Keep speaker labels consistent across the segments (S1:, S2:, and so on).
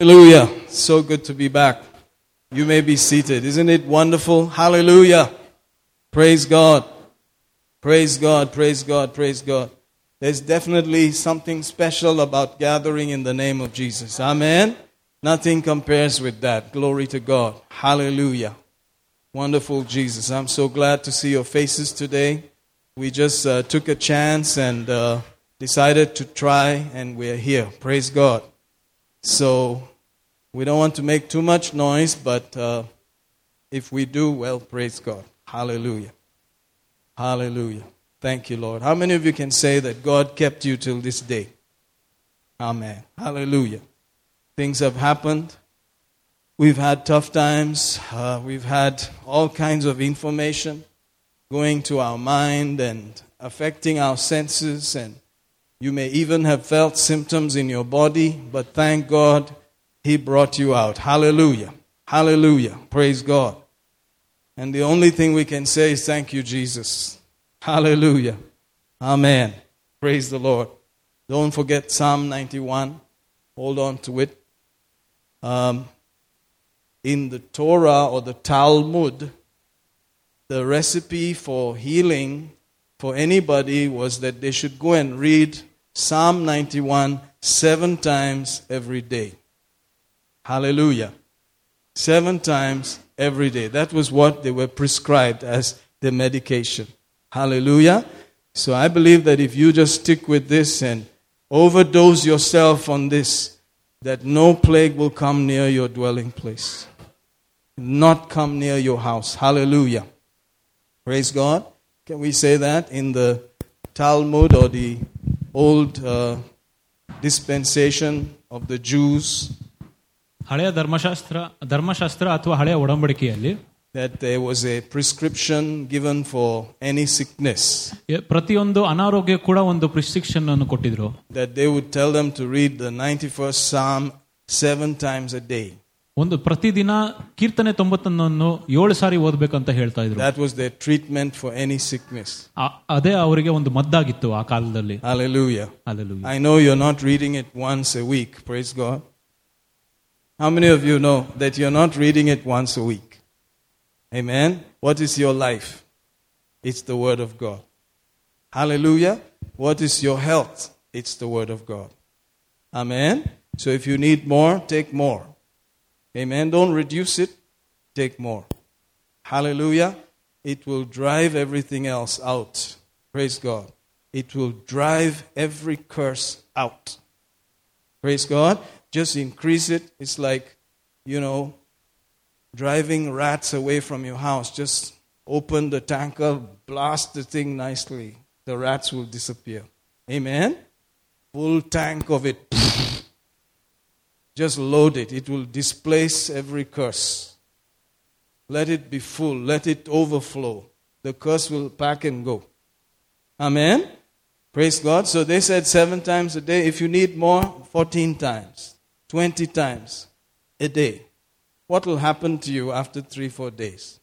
S1: Hallelujah. So good to be back. You may be seated. Isn't it wonderful? Hallelujah. Praise God. Praise God. Praise God. Praise God. There's definitely something special about gathering in the name of Jesus. Amen. Nothing compares with that. Glory to God. Hallelujah. Wonderful Jesus. I'm so glad to see your faces today. We just uh, took a chance and uh, decided to try, and we're here. Praise God. So, we don't want to make too much noise, but uh, if we do, well, praise God. Hallelujah. Hallelujah. Thank you, Lord. How many of you can say that God kept you till this day? Amen. Hallelujah. Things have happened. We've had tough times. Uh, we've had all kinds of information going to our mind and affecting our senses. And you may even have felt symptoms in your body, but thank God He brought you out. Hallelujah. Hallelujah. Praise God. And the only thing we can say is thank you, Jesus. Hallelujah. Amen. Praise the Lord. Don't forget Psalm 91. Hold on to it. Um, in the Torah or the Talmud, the recipe for healing for anybody was that they should go and read Psalm 91 seven times every day. Hallelujah. Seven times every day. That was what they were prescribed as the medication. Hallelujah. So I believe that if you just stick with this and overdose yourself on this, that no plague will come near your dwelling place, not come near your house. Hallelujah. Praise God. Can we say that in the Talmud or the old uh, dispensation of the Jews?
S2: ಹಳೆಯ ಧರ್ಮಶಾಸ್ತ್ರ ಧರ್ಮಶಾಸ್ತ್ರ ಅಥವಾ ಹಳೆಯ ಒಡಂಬಡಿಕೆಯಲ್ಲಿ
S1: that there was a prescription given for any sickness.
S2: A- ಪ್ರತಿಯೊಂದು ಅನಾರೋಗ್ಯ ಕೂಡ ಒಂದು prescription ಅನ್ನು ಕೊಟ್ಟಿದ್ರು
S1: That they would tell them to read the 91st Psalm seven times a day.
S2: ಒಂದು ಪ್ರತಿದಿನ ಕೀರ್ತನೆ ತೊಂಬತ್ತೊಂದನ್ನು ಏಳು ಸಾರಿ ಓದ್ಬೇಕಂತ ಹೇಳ್ತಾ ಇದ್ರು
S1: That was their treatment for any sickness.
S2: ಆ- ಅದೇ ಅವರಿಗೆ ಒಂದು ಮದ್ದಾಗಿತ್ತು ಆ ಕಾಲದಲ್ಲಿ
S1: Hallelujah.
S2: ಅಲ್ಲೂ
S1: I know you're not reading it once a week. Praise God. How many of you know that you're not reading it once a week? Amen. What is your life? It's the Word of God. Hallelujah. What is your health? It's the Word of God. Amen. So if you need more, take more. Amen. Don't reduce it, take more. Hallelujah. It will drive everything else out. Praise God. It will drive every curse out. Praise God. Just increase it. It's like, you know, driving rats away from your house. Just open the tanker, blast the thing nicely. The rats will disappear. Amen. Full tank of it. Just load it. It will displace every curse. Let it be full. Let it overflow. The curse will pack and go. Amen. Praise God. So they said seven times a day. If you need more, 14 times, 20 times a day. What will happen to you after three, four days?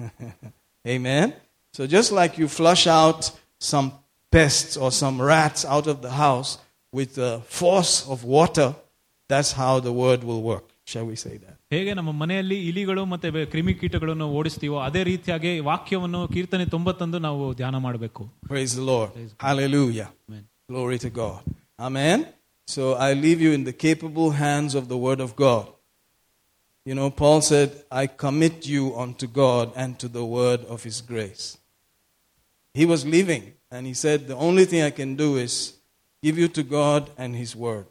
S1: Amen. So just like you flush out some pests or some rats out of the house with the force of water, that's how the word will work. Shall we say that?
S2: ಹೇಗೆ ನಮ್ಮ ಮನೆಯಲ್ಲಿ ಇಲಿಗಳು ಮತ್ತೆ ಬೆ- ಕ್ರಿಮಿಕೀಟಗಳನ್ನು ಓಡಿಸ್ತೀವೋ ಅದೇ ರೀತಿಯಾಗಿ ವಾಕ್ಯವನ್ನು ಕೀರ್ತನೆ ತೊಂಬತ್ತೊಂದು ನಾವು ಧ್ಯಾನ ಮಾಡಬೇಕು
S1: Praise the Lord. Hallelujah.
S2: Amen.
S1: Glory to God. Amen. So I leave you in the capable hands of the Word of God. You know, Paul said, I commit you unto God and to the word of His grace. He was leaving, and he said, The only thing I can do is give you to God and His word.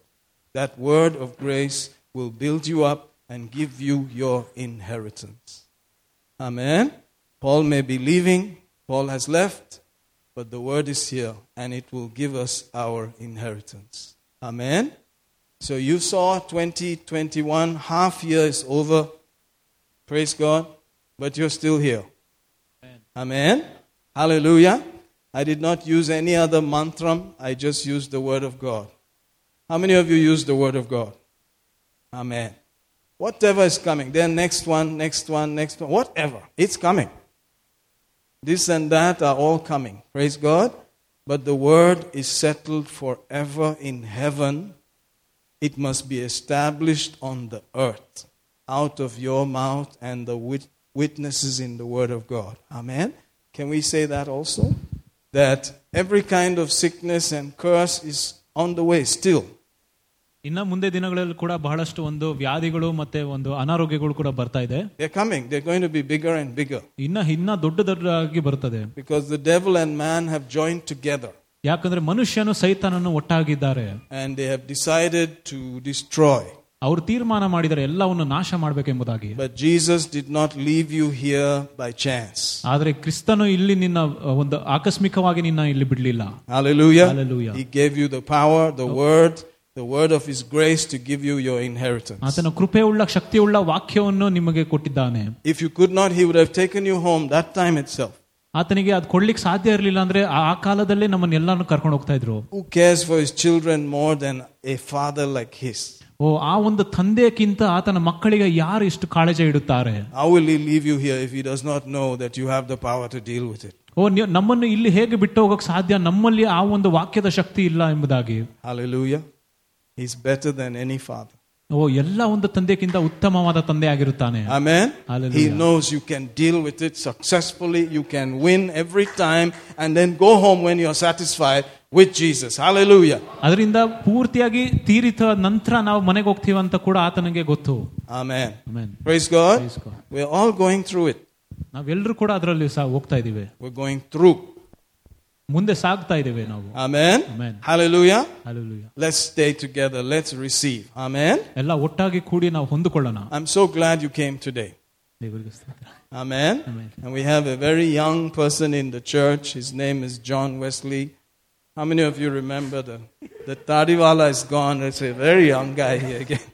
S1: That word of grace will build you up and give you your inheritance. Amen. Paul may be leaving, Paul has left, but the word is here and it will give us our inheritance. Amen. So you saw 2021, half year is over. Praise God. But you're still here. Amen. Hallelujah. I did not use any other mantram. I just used the word of God. How many of you use the word of God? Amen. Whatever is coming, then next one, next one, next one, whatever. It's coming. This and that are all coming. Praise God. But the word is settled forever in heaven it must be established on the earth out of your mouth and the wit- witnesses in the word of God. Amen. Can we say that also? That every kind of sickness and curse is on the way still.
S2: ಇನ್ನ ಮುಂದೆ ದಿನಗಳಲ್ಲಿ ಕೂಡ ಬಹಳಷ್ಟು ಒಂದು ವ್ಯಾಧಿಗಳು ಮತ್ತೆ ಒಂದು ಅನಾರೋಗ್ಯಗಳು ಕೂಡ ಬರ್ತಾ ಇದೆ
S1: They're coming. They're going to be bigger and bigger
S2: ಇನ್ನ ಇನ್ನ ದೊಡ್ಡ ದೊಡ್ಡದಾಗಿ ಬರ್ತದೆ
S1: because the devil and man have joined together
S2: ಯಾಕಂದ್ರೆ ಮನುಷ್ಯನು ಸೈತಾನನು ಒಟ್ಟಾಗಿದ್ದಾರೆ
S1: and they have decided to destroy.
S2: ಅವರು ತೀರ್ಮಾನ ಮಾಡಿದರೆ ಎಲ್ಲವನ್ನು ನಾಶ ಮಾಡಬೇಕೆಂಬುದಾಗಿ
S1: But Jesus did not leave you here by chance.
S2: ಆದ್ರೆ ಕ್ರಿಸ್ತನು ಇಲ್ಲಿ ನಿನ್ನ ಅ, ಒಂದು ಆಕಸ್ಮಿಕವಾಗಿ ನಿನ್ನ ಇಲ್ಲಿ ಬಿಡ್ಲಿಲ್ಲ
S1: Hallelujah.
S2: Hallelujah.
S1: He gave you the power, the word, the word of His grace to give you your inheritance.
S2: ಆತನ ಕೃಪೆಯುಳ್ಳ ಶಕ್ತಿಯುಳ್ಳ ವಾಕ್ಯವನ್ನು ನಿಮಗೆ ಕೊಟ್ಟಿದ್ದಾನೆ
S1: If you could not, He would have taken you home that time itself.
S2: ಆತನಿಗೆ ಅದು ಕೊಡ್ಲಿಕ್ಕೆ ಸಾಧ್ಯ ಇರಲಿಲ್ಲ ಅಂದ್ರೆ ಆ ಆ ಕಾಲದಲ್ಲೇ ನಮ್ಮನ್ನೆಲ್ಲಾನು ಕರ್ಕೊಂಡು ಹೋಗ್ತಾ ಇದ್ರು
S1: Who cares for His children more than a father like His?
S2: ಓ ಆ ಒಂದು ತಂದೆಕ್ಕಿಂತ ಆತನ ಮಕ್ಕಳಿಗೆ ಯಾರು ಇಷ್ಟು ಕಾಳಜಿ ಇಡುತ್ತಾರೆ
S1: How will He leave you here if He does not know that you have the power to deal with it?
S2: ಓ ನೀವು ನಮ್ಮನ್ನು ಇಲ್ಲಿ ಹೇಗೆ ಬಿಟ್ಟು ಹೋಗಕ್ ಸಾಧ್ಯ ನಮ್ಮಲ್ಲಿ ಆ ಒಂದು ವಾಕ್ಯದ ಶಕ್ತಿ ಇಲ್ಲ ಎಂಬುದಾಗಿ
S1: Hallelujah. He's better than any father.
S2: ಓ ಎಲ್ಲ ಒಂದು ತಂದೆಕ್ಕಿಂತ ಉತ್ತಮವಾದ ತಂದೆ ಆಗಿರುತ್ತಾನೆ
S1: Amen.
S2: Hallelujah.
S1: He knows you can deal with it successfully. You can win every time and then go home when you're satisfied with Jesus. Hallelujah.
S2: ಅದರಿಂದ ಪೂರ್ತಿಯಾಗಿ ತೀರಿತ ನಂತರ ನಾವು ಮನೆಗೆ ಹೋಗ್ತೀವಿ ಅಂತ ಕೂಡ ಆತನಿಗೆ ಗೊತ್ತು
S1: Amen.
S2: Amen.
S1: Praise God.
S2: Praise God.
S1: We're all going through it.
S2: ನಾವೆಲ್ಲರೂ ಕೂಡ ಅದರಲ್ಲಿ ಸಹ ಹೋಗ್ತಾ ಇದೀವಿ
S1: We're going through.
S2: ಮುಂದೆ ಸಾಗ್ತಾ ಇದೀವಿ ನಾವು
S1: Amen.
S2: Amen.
S1: Hallelujah.
S2: Hallelujah.
S1: Let's stay together. Let's receive. Amen.
S2: ಎಲ್ಲ ಒಟ್ಟಾಗಿ ಕೂಡಿ ನಾವು ಹೊಂದಿಕೊಳ್ಳೋಣ
S1: I'm so glad you came today.
S2: ದೇವರಿಗೆ ಸ್ತೋತ್ರ.
S1: Amen.
S2: Amen.
S1: And we have a very young person in the church. His name is John Wesley. How many of you remember the the Tadiwala is gone? It's a very young guy here again.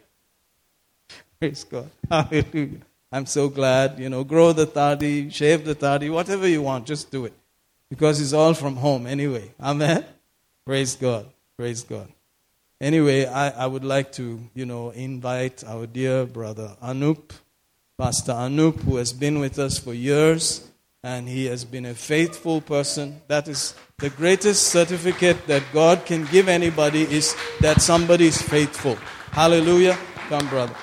S1: Praise God. Hallelujah. I'm so glad. You know, grow the tadi, shave the tadi, whatever you want, just do it. Because it's all from home anyway. Amen. Praise God. Praise God. Anyway, I, I would like to, you know, invite our dear brother Anup, Pastor Anup, who has been with us for years, and he has been a faithful person. That is the greatest certificate that God can give anybody is that somebody is faithful. Hallelujah. Come, brother.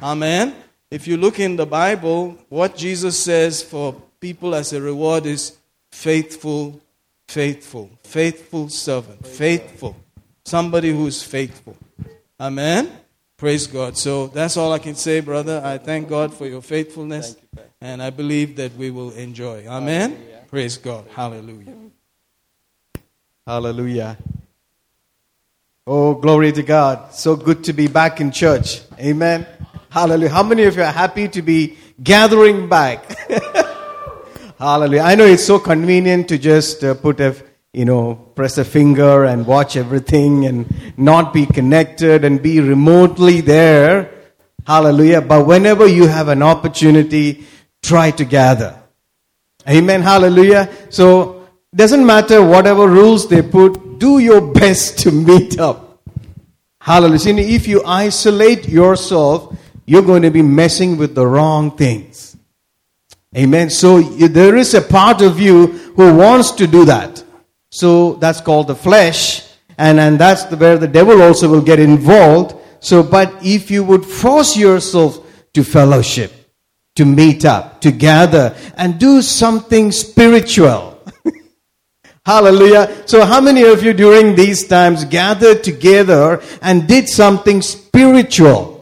S1: Amen. If you look in the Bible, what Jesus says for people as a reward is faithful, faithful, faithful servant, faithful. Somebody who is faithful. Amen. Praise God. So that's all I can say, brother. I thank God for your faithfulness, and I believe that we will enjoy. Amen. Praise God. Hallelujah.
S3: Hallelujah. Oh, glory to God. So good to be back in church. Amen. Hallelujah. How many of you are happy to be gathering back? Hallelujah. I know it's so convenient to just uh, put a, you know, press a finger and watch everything and not be connected and be remotely there. Hallelujah. But whenever you have an opportunity, try to gather. Amen. Hallelujah. So, doesn't matter whatever rules they put, do your best to meet up. Hallelujah. See, if you isolate yourself, you're going to be messing with the wrong things. Amen. So there is a part of you who wants to do that. So that's called the flesh. And, and that's the, where the devil also will get involved. So, but if you would force yourself to fellowship, to meet up, to gather, and do something spiritual. Hallelujah. So how many of you during these times gathered together and did something spiritual?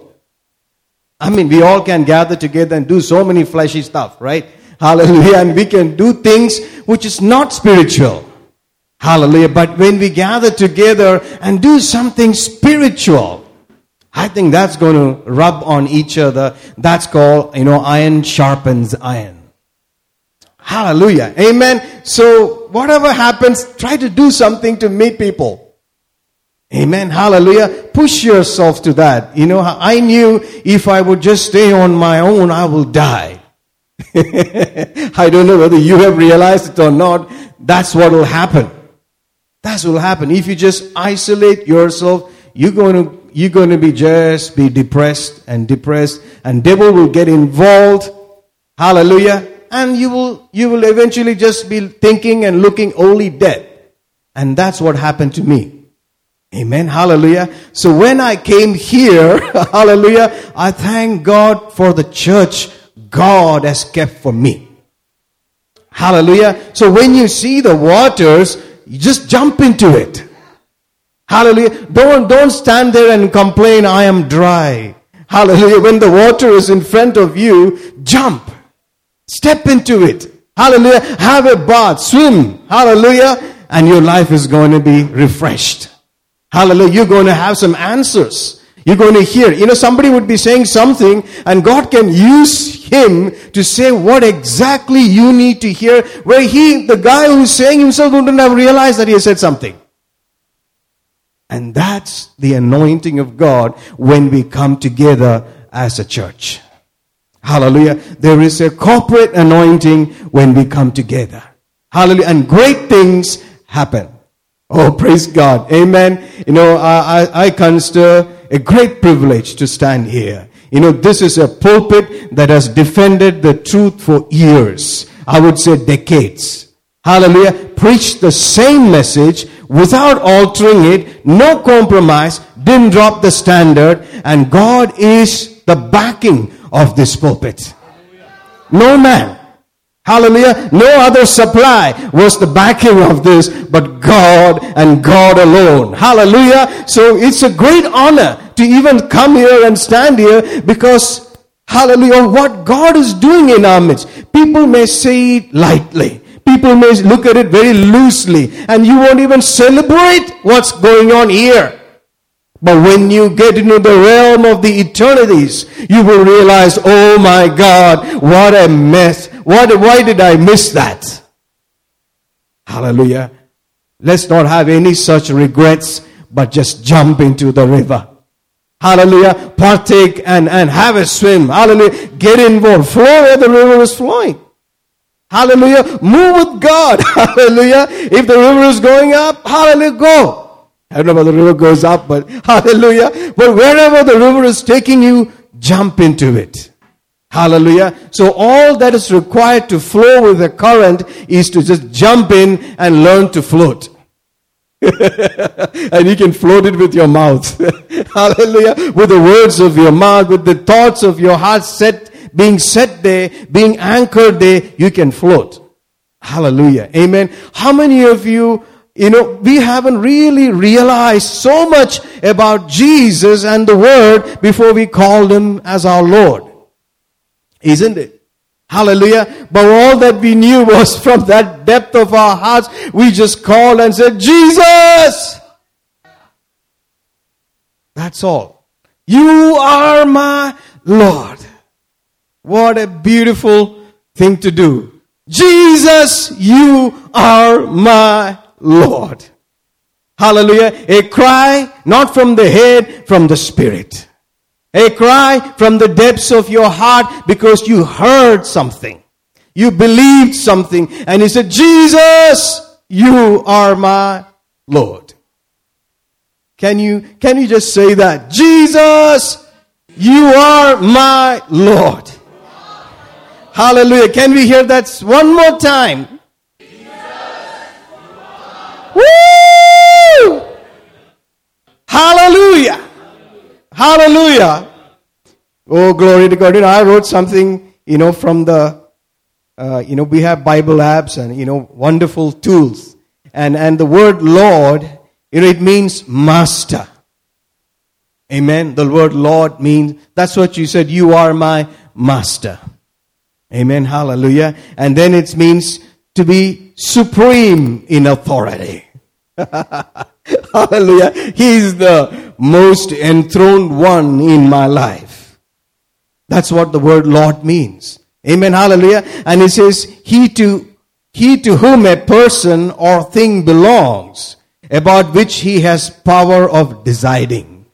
S3: I mean, we all can gather together and do so many fleshy stuff, right? Hallelujah. And we can do things which is not spiritual. Hallelujah. But when we gather together and do something spiritual, I think that's going to rub on each other. That's called, you know, iron sharpens iron. Hallelujah. Amen. So whatever happens, try to do something to meet people. Amen. Hallelujah. Push yourself to that. You know, I knew if I would just stay on my own, I will die. I don't know whether you have realized it or not. That's what will happen. That's what will happen. If you just isolate yourself, you're going to, you're going to be just be depressed and depressed and devil will get involved. Hallelujah. And you will, you will eventually just be thinking and looking only dead. And that's what happened to me. Amen. Hallelujah. So when I came here, hallelujah, I thank God for the church God has kept for me. Hallelujah. So when you see the waters, you just jump into it. Hallelujah. Don't, don't stand there and complain, I am dry. Hallelujah. When the water is in front of you, jump. Step into it. Hallelujah. Have a bath. Swim. Hallelujah. And your life is going to be refreshed. Hallelujah. You're going to have some answers. You're going to hear. You know, somebody would be saying something and God can use him to say what exactly you need to hear where he, the guy who's saying himself wouldn't have realized that he has said something. And that's the anointing of God when we come together as a church. Hallelujah. There is a corporate anointing when we come together. Hallelujah. And great things happen. Oh, praise God. Amen. You know, I, I, I consider a great privilege to stand here. You know, this is a pulpit that has defended the truth for years. I would say decades. Hallelujah. Preached the same message without altering it, no compromise, didn't drop the standard, and God is the backing of this pulpit. No man. Hallelujah. No other supply was the backing of this, but God and God alone. Hallelujah. So it's a great honor to even come here and stand here because, hallelujah, what God is doing in our midst. People may say it lightly. People may look at it very loosely and you won't even celebrate what's going on here. But when you get into the realm of the eternities, you will realize, oh my God, what a mess. What, why did I miss that? Hallelujah. Let's not have any such regrets, but just jump into the river. Hallelujah. Partake and, and have a swim. Hallelujah. Get involved. Flow where the river is flowing. Hallelujah. Move with God. Hallelujah. If the river is going up, hallelujah, go. I don't know where the river goes up, but hallelujah. But wherever the river is taking you, jump into it. Hallelujah. So all that is required to flow with the current is to just jump in and learn to float. and you can float it with your mouth. Hallelujah. With the words of your mouth, with the thoughts of your heart set being set there, being anchored there, you can float. Hallelujah. Amen. How many of you, you know, we haven't really realized so much about Jesus and the Word before we called Him as our Lord. Isn't it? Hallelujah. But all that we knew was from that depth of our hearts, we just called and said, Jesus! That's all. You are my Lord. What a beautiful thing to do. Jesus, you are my Lord. Hallelujah. A cry not from the head, from the spirit. A cry from the depths of your heart because you heard something. You believed something and you said, Jesus, you are my Lord. Can you, can you just say that? Jesus, you are my Lord. Hallelujah. Can we hear that one more time? Woo! Hallelujah. Hallelujah. Oh, glory to God. You know, I wrote something, you know, from the, uh, you know, we have Bible apps and, you know, wonderful tools. And, and the word Lord, you know, it means master. Amen. The word Lord means, that's what you said, you are my master. Amen. Hallelujah. And then it means to be supreme in authority. Hallelujah. He is the most enthroned one in my life. That's what the word Lord means. Amen. Hallelujah. And it says, He to, he to whom a person or thing belongs, about which he has power of deciding.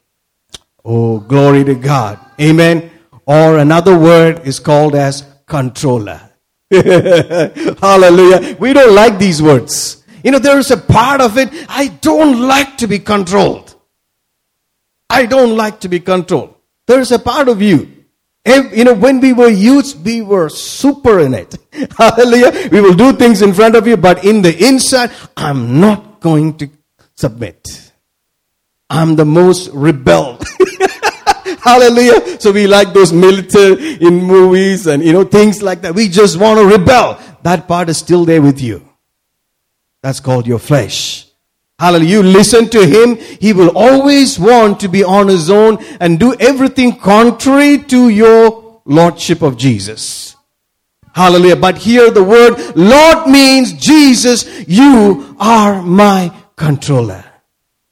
S3: Oh, glory to God. Amen. Or another word is called as controller. Hallelujah. We don't like these words. You know, there is a part of it, I don't like to be controlled. I don't like to be controlled. There is a part of you. If, You know, when we were youths, we were super in it. Hallelujah. We will do things in front of you, but in the inside, I'm not going to submit. I'm the most rebel. Hallelujah. So we like those military in movies and you know things like that. We just want to rebel. That part is still there with you. That's called your flesh. Hallelujah. You listen to him. He will always want to be on his own and do everything contrary to your lordship of Jesus. Hallelujah. But here the word Lord means Jesus, you are my controller.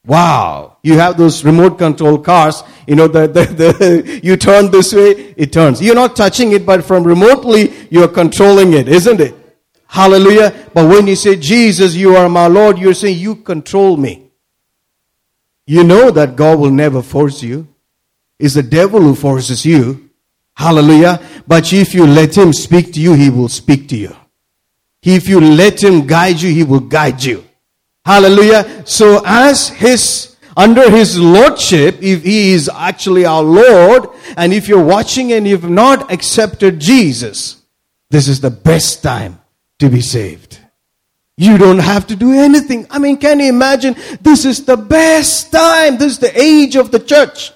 S3: Wow. You have those remote control cars, you know, the, the, the, you turn this way, it turns. You're not touching it, but from remotely, you're controlling it, isn't it? Hallelujah. But when you say, Jesus, you are my Lord, you're saying, you control me. You know that God will never force you. It's the devil who forces you. Hallelujah. But if you let him speak to you, he will speak to you. If you let him guide you, he will guide you. Hallelujah. So as his, under his lordship, if he is actually our Lord, and if you're watching and you've not accepted Jesus, this is the best time to be saved. You don't have to do anything. I mean, can you imagine? This is the best time. This is the age of the church.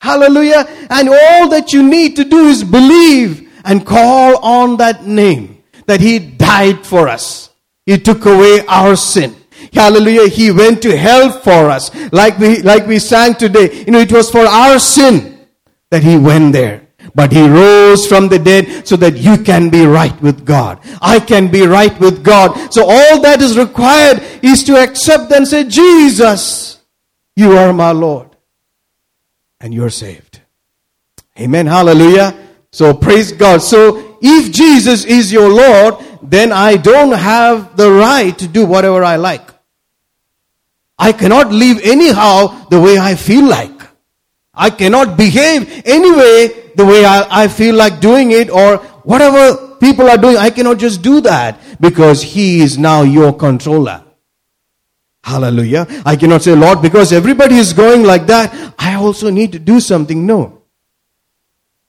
S3: Hallelujah. And all that you need to do is believe and call on that name that He died for us. He took away our sin. Hallelujah. He went to hell for us. Like we, like we sang today. You know, it was for our sin that He went there. But He rose from the dead so that you can be right with God. I can be right with God. So all that is required is to accept and say, Jesus, you are my Lord. And you're saved. Amen. Hallelujah. So praise God. So if Jesus is your Lord, then I don't have the right to do whatever I like. I cannot live anyhow the way I feel like. I cannot behave anyway the way I, I feel like doing it or whatever people are doing. I cannot just do that because He is now your controller. Hallelujah. I cannot say, Lord, because everybody is going like that, I also need to do something. No.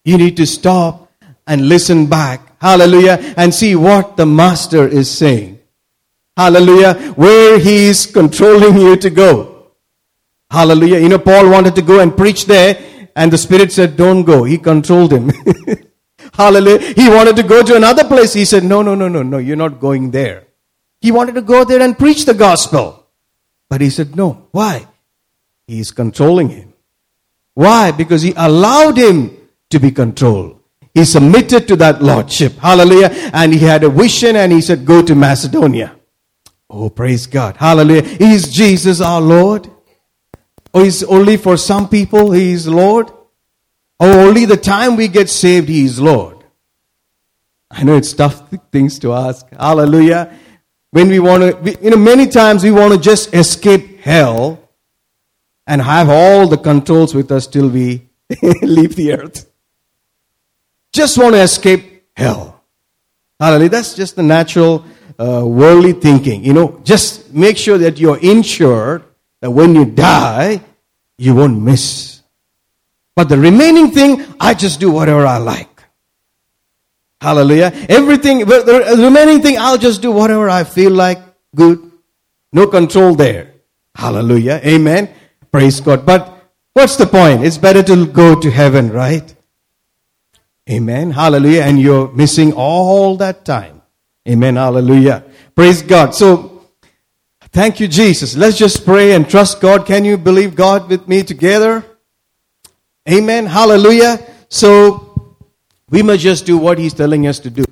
S3: You need to stop and listen back. Hallelujah. And see what the Master is saying. Hallelujah. Where He is controlling you to go. Hallelujah. You know, Paul wanted to go and preach there, and the Spirit said, Don't go. He controlled him. Hallelujah. He wanted to go to another place. He said, No, no, no, no, no. You're not going there. He wanted to go there and preach the gospel. But he said, No. Why? He is controlling him. Why? Because he allowed him to be controlled. He submitted to that lordship. Hallelujah. And he had a vision and he said, Go to Macedonia. Oh, praise God. Hallelujah. Is Jesus our Lord? Or is only for some people he is Lord? Or only the time we get saved he is Lord? I know it's tough things to ask. Hallelujah. When we want to, we, you know, many times we want to just escape hell and have all the controls with us till we leave the earth. Just want to escape hell. Hallelujah. That's just the natural uh, worldly thinking. You know, just make sure that you're insured that when you die, you won't miss. But the remaining thing, I just do whatever I like. Hallelujah. Everything, the remaining thing, I'll just do whatever I feel like. Good. No control there. Hallelujah. Amen. Praise God. But what's the point? It's better to go to heaven, right? Amen. Hallelujah. And you're missing all that time. Amen. Hallelujah. Praise God. So, thank you, Jesus. Let's just pray and trust God. Can you believe God with me together? Amen. Hallelujah. So, we must just do what He's telling us to do.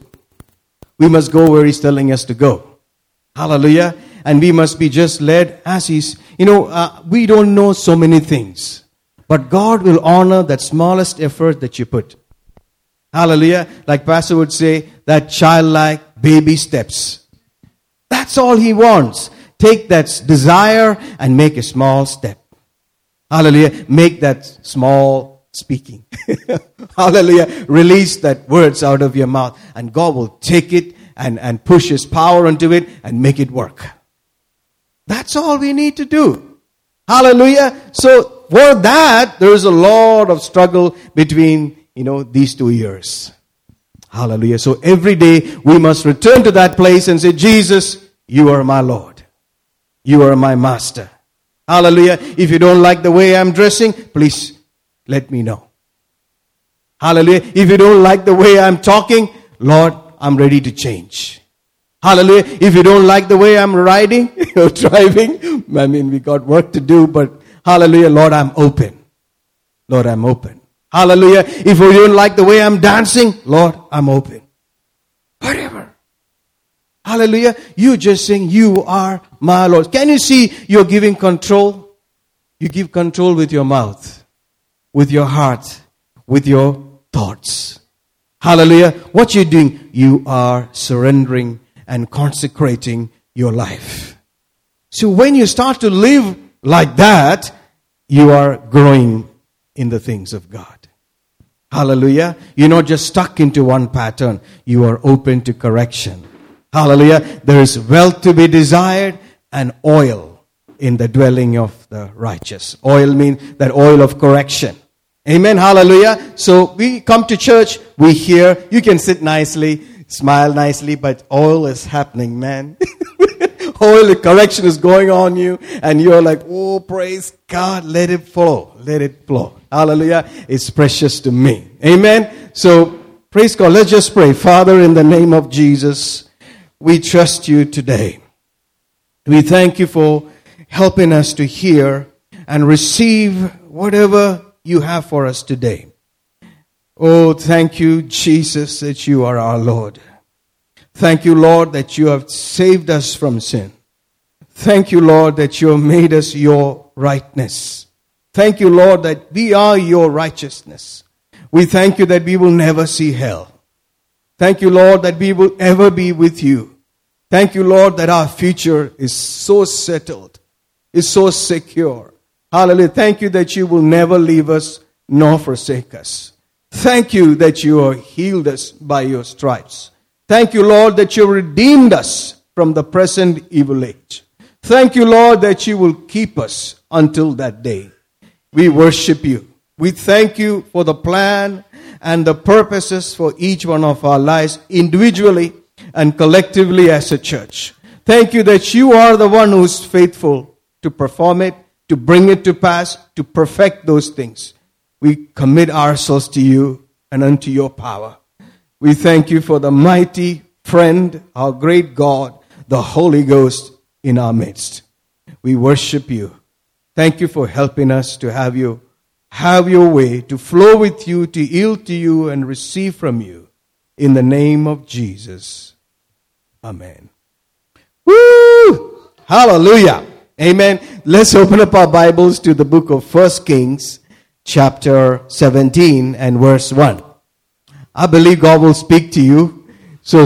S3: We must go where He's telling us to go. Hallelujah. And we must be just led as He's, you know, uh, we don't know so many things. But God will honor that smallest effort that you put. Hallelujah. Like Pastor would say, that childlike baby steps. That's all he wants. Take that desire and make a small step. Hallelujah. Make that small speaking. Hallelujah. Release that words out of your mouth and God will take it and, and push his power into it and make it work. That's all we need to do. Hallelujah. So for that, there is a lot of struggle between, you know, these two years. Hallelujah. So every day we must return to that place and say, Jesus, you are my Lord. You are my master. Hallelujah. If you don't like the way I'm dressing, please let me know. Hallelujah. If you don't like the way I'm talking, Lord, I'm ready to change. Hallelujah. If you don't like the way I'm riding or driving, I mean, we got work to do, but hallelujah, Lord, I'm open. Lord, I'm open. Hallelujah. If you don't like the way I'm dancing, Lord, I'm open. Hallelujah. You just saying, You are my Lord. Can you see you're giving control? You give control with your mouth, with your heart, with your thoughts. Hallelujah. What you're doing, you are surrendering and consecrating your life. So when you start to live like that, you are growing in the things of God. Hallelujah. You're not just stuck into one pattern. You are open to correction. Hallelujah. There is wealth to be desired and oil in the dwelling of the righteous. Oil means that oil of correction. Amen. Hallelujah. So we come to church, we hear, you can sit nicely, smile nicely, but oil is happening, man. oil correction is going on you, and you're like, oh, praise God, let it flow, let it flow. Hallelujah. It's precious to me. Amen. So praise God. Let's just pray. Father, in the name of Jesus, we trust you today. We thank you for helping us to hear and receive whatever you have for us today. Oh, thank you, Jesus, that you are our Lord. Thank you, Lord, that you have saved us from sin. Thank you, Lord, that you have made us your rightness. Thank you, Lord, that we are your righteousness. We thank you that we will never see hell. Thank you, Lord, that we will ever be with you. Thank you, Lord, that our future is so settled, is so secure. Hallelujah. Thank you that you will never leave us nor forsake us. Thank you that you have healed us by your stripes. Thank you, Lord, that you redeemed us from the present evil age. Thank you, Lord, that you will keep us until that day. We worship you. We thank you for the plan and the purposes for each one of our lives individually and collectively as a church. Thank you that you are the one who's faithful to perform it, to bring it to pass, to perfect those things. We commit ourselves to you and unto your power. We thank you for the mighty friend, our great God, the Holy Ghost in our midst. We worship you. Thank you for helping us to have you have your way, to flow with you, to yield to you and receive from you. In the name of Jesus. Amen. Woo! Hallelujah. Amen. Let's open up our Bibles to the book of First Kings, chapter 17 and verse 1. I believe God will speak to you. So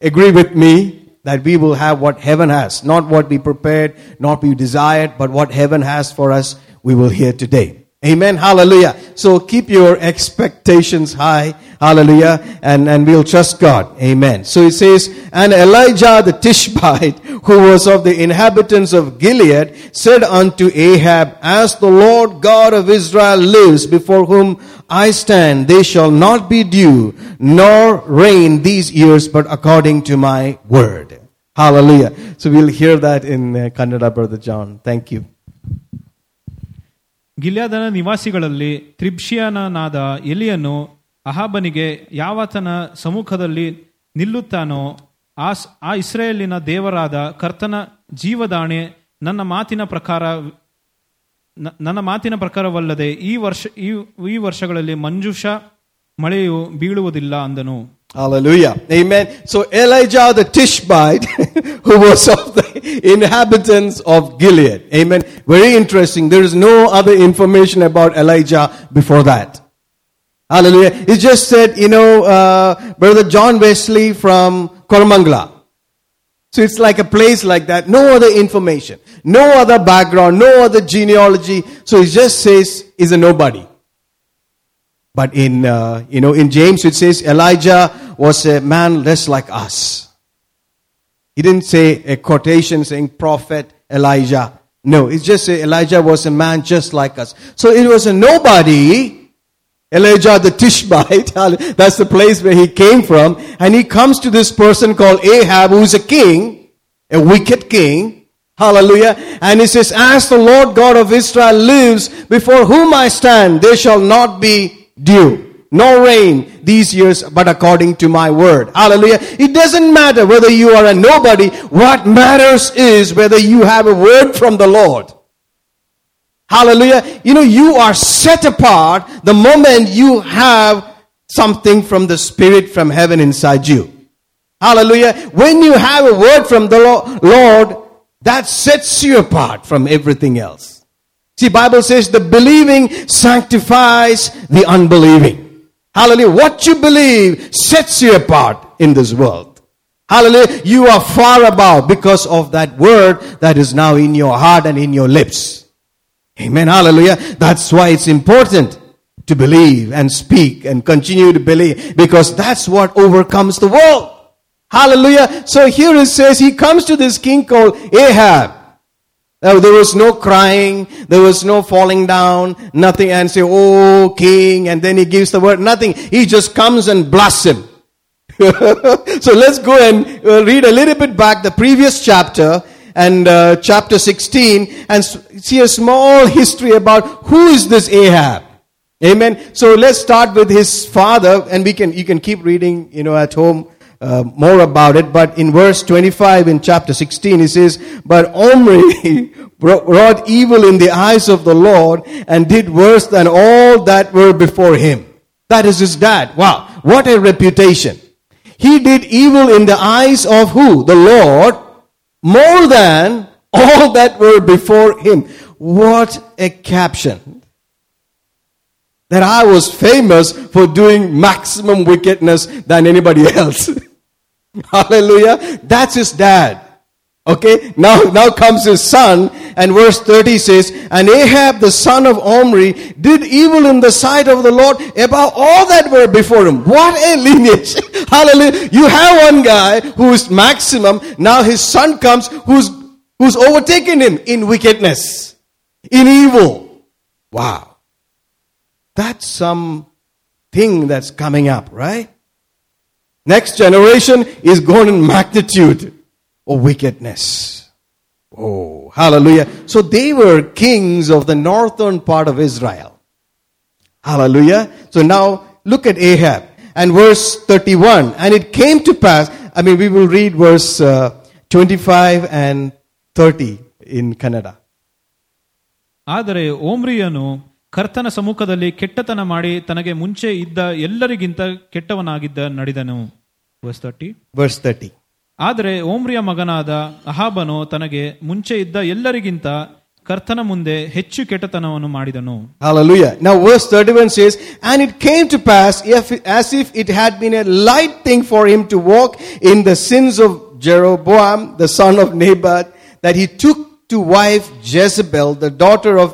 S3: agree with me that we will have what heaven has. Not what we prepared, not what we desired, but what heaven has for us, we will hear today. Amen. Hallelujah. So keep your expectations high. Hallelujah. And, and we'll trust God. Amen. So it says, and Elijah the Tishbite, who was of the inhabitants of Gilead, said unto Ahab, as the Lord God of Israel lives before whom I stand, they shall not be dew, nor rain these years, but according to my word. Hallelujah. So we'll hear that in uh, Kannada, Brother John. Thank you.
S2: ಗಿಲ್ಯಾದನ ನಿವಾಸಿಗಳಲ್ಲಿ ತ್ರಿಬ್ಷಿಯನಾದ ಎಲಿಯನು ಅಹಾಬನಿಗೆ ಯಾವತನ ಸಮ್ಮುಖದಲ್ಲಿ ನಿಲ್ಲುತ್ತಾನೋ ಆ ಆ ಇಸ್ರೇಲಿನ ದೇವರಾದ ಕರ್ತನ ಜೀವದಾಣೆ ನನ್ನ ಮಾತಿನ ಪ್ರಕಾರ ನನ್ನ ಮಾತಿನ ಪ್ರಕಾರವಲ್ಲದೆ ಈ ವರ್ಷ, ಈ ಈ ವರ್ಷಗಳಲ್ಲಿ ಮಂಜುಷ ಮಳೆಯು ಬೀಳುವುದಿಲ್ಲ ಅಂದನು.
S3: Hallelujah. Amen. So Elijah the Tishbite, who was of the inhabitants of Gilead. Amen. Very interesting. There is no other information about Elijah before that. Hallelujah. He just said, you know, uh, Brother John Wesley from Koramangala. So it's like a place like that. No other information. No other background. No other genealogy. So he just says, is a nobody. But in, uh, you know, in James it says Elijah was a man less like us. He didn't say a quotation saying prophet Elijah. No, it's just say Elijah was a man just like us. So it was a nobody. Elijah the Tishbite, that's the place where he came from. And he comes to this person called Ahab, who's a king, a wicked king. Hallelujah. And he says, As the Lord God of Israel lives, before whom I stand, there shall not be dew, no rain these years, but according to my word. Hallelujah. It doesn't matter whether you are a nobody. What matters is whether you have a word from the Lord. Hallelujah. You know, you are set apart the moment you have something from the Spirit from heaven inside you. Hallelujah. When you have a word from the Lord, that sets you apart from everything else. See, Bible says the believing sanctifies the unbelieving. Hallelujah. What you believe sets you apart in this world. Hallelujah. You are far above because of that word that is now in your heart and in your lips. Amen. Hallelujah. That's why it's important to believe and speak and continue to believe because that's what overcomes the world. Hallelujah. So here it says he comes to this king called Ahab. Now, there was no crying, there was no falling down, nothing, and say, Oh, king, and then he gives the word, nothing. He just comes and blasts him. so let's go and uh, read a little bit back the previous chapter and uh, chapter 16 and see a small history about who is this Ahab. Amen. So let's start with his father, and we can you can keep reading, you know, at home uh, more about it. But in verse 25 in chapter 16, he says, "But Omri wrought evil in the eyes of the Lord, and did worse than all that were before him." That is his dad. Wow, what a reputation! He did evil in the eyes of who? The Lord, more than all that were before him. What a caption that I was famous for doing maximum wickedness than anybody else. Hallelujah. That's his dad. Okay, now, now comes his son, and verse 30 says, And Ahab the son of Omri did evil in the sight of the Lord above all that were before him. What a lineage! Hallelujah. You have one guy who is maximum, now his son comes who's, who's overtaken him in wickedness, in evil. Wow. That's some thing that's coming up, right? Next generation is going in magnitude of wickedness. Oh, hallelujah. So they were kings of the northern part of Israel. Hallelujah. So now look at Ahab and verse 31. And it came to pass, I mean, we will read verse uh, 25 and 30 in Kannada.
S2: ಆದರೆ ಓಮ್ರಿಯನು ಕರ್ತನ ಸಮ್ಮುಖದಲ್ಲಿ ಕೆಟ್ಟತನ ಮಾಡಿ ತನಗೆ ಮುಂಚೆ ಇದ್ದ ಎಲ್ಲರಿಗಿಂತ ಕೆಟ್ಟವನಾಗಿದ್ದ ನಡೆದನು verse 30.
S3: Verse 30.
S2: ಆದರೆ ಓಮ್ರಿಯ ಮಗನಾದ ಅಹಾಬನು ತನಗೆ ಮುಂಚೆ ಇದ್ದ ಎಲ್ಲರಿಗಿಂತ ಕರ್ತನ ಮುಂದೆ ಹೆಚ್ಚು ಕೆಟ್ಟತನವನ್ನು ಮಾಡಿದನು
S3: Hallelujah. Now verse 31 says, And it came to pass if, as if it had been a light thing for him to walk in the sins of Jeroboam, the son of Nebat, that he took to wife Jezebel, the daughter of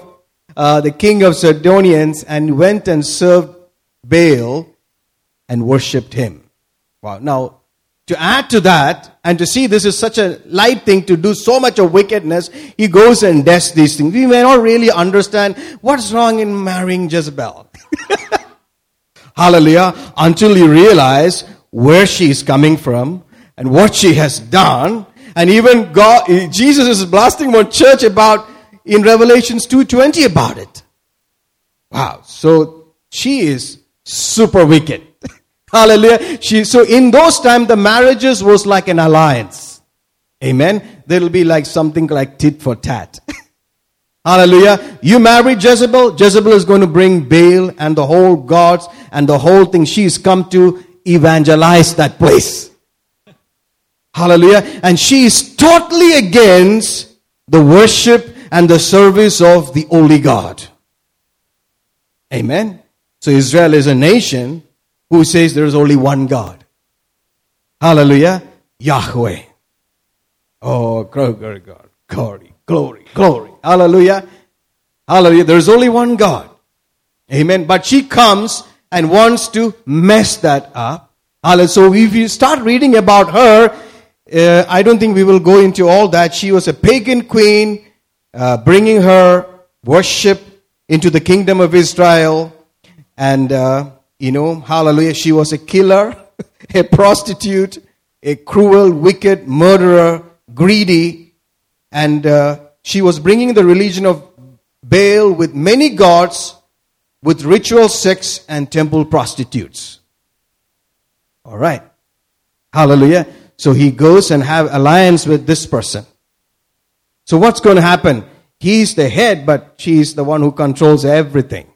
S3: uh, the king of Sidonians, and went and served Baal and worshipped him. Wow. Now, to add to that, and to see this is such a light thing to do so much of wickedness, he goes and does these things. We may not really understand what's wrong in marrying Jezebel. Hallelujah. Until you realize where she is coming from and what she has done. And even God, Jesus is blasting one church about in Revelations 2.20 about it. Wow. So she is super wicked. Hallelujah. She, so in those times, the marriages was like an alliance. Amen. There'll be like something like tit for tat. Hallelujah. You marry Jezebel. Jezebel is going to bring Baal and the whole gods and the whole thing. She's come to evangelize that place. Hallelujah. And she is totally against the worship and the service of the only God. Amen. So Israel is a nation who says there is only one God. Hallelujah. Yahweh. Oh, glory, God. Glory, glory, glory. Hallelujah. Hallelujah. There is only one God. Amen. But she comes and wants to mess that up. Hallelujah. So if you start reading about her, uh, I don't think we will go into all that. She was a pagan queen, uh, bringing her worship into the kingdom of Israel. And, uh, you know, hallelujah, she was a killer, a prostitute, a cruel, wicked murderer, greedy, and uh, she was bringing the religion of Baal with many gods, with ritual sex and temple prostitutes. All right. Hallelujah. So he goes and have alliance with this person. So what's going to happen? He's the head, but she's the one who controls everything.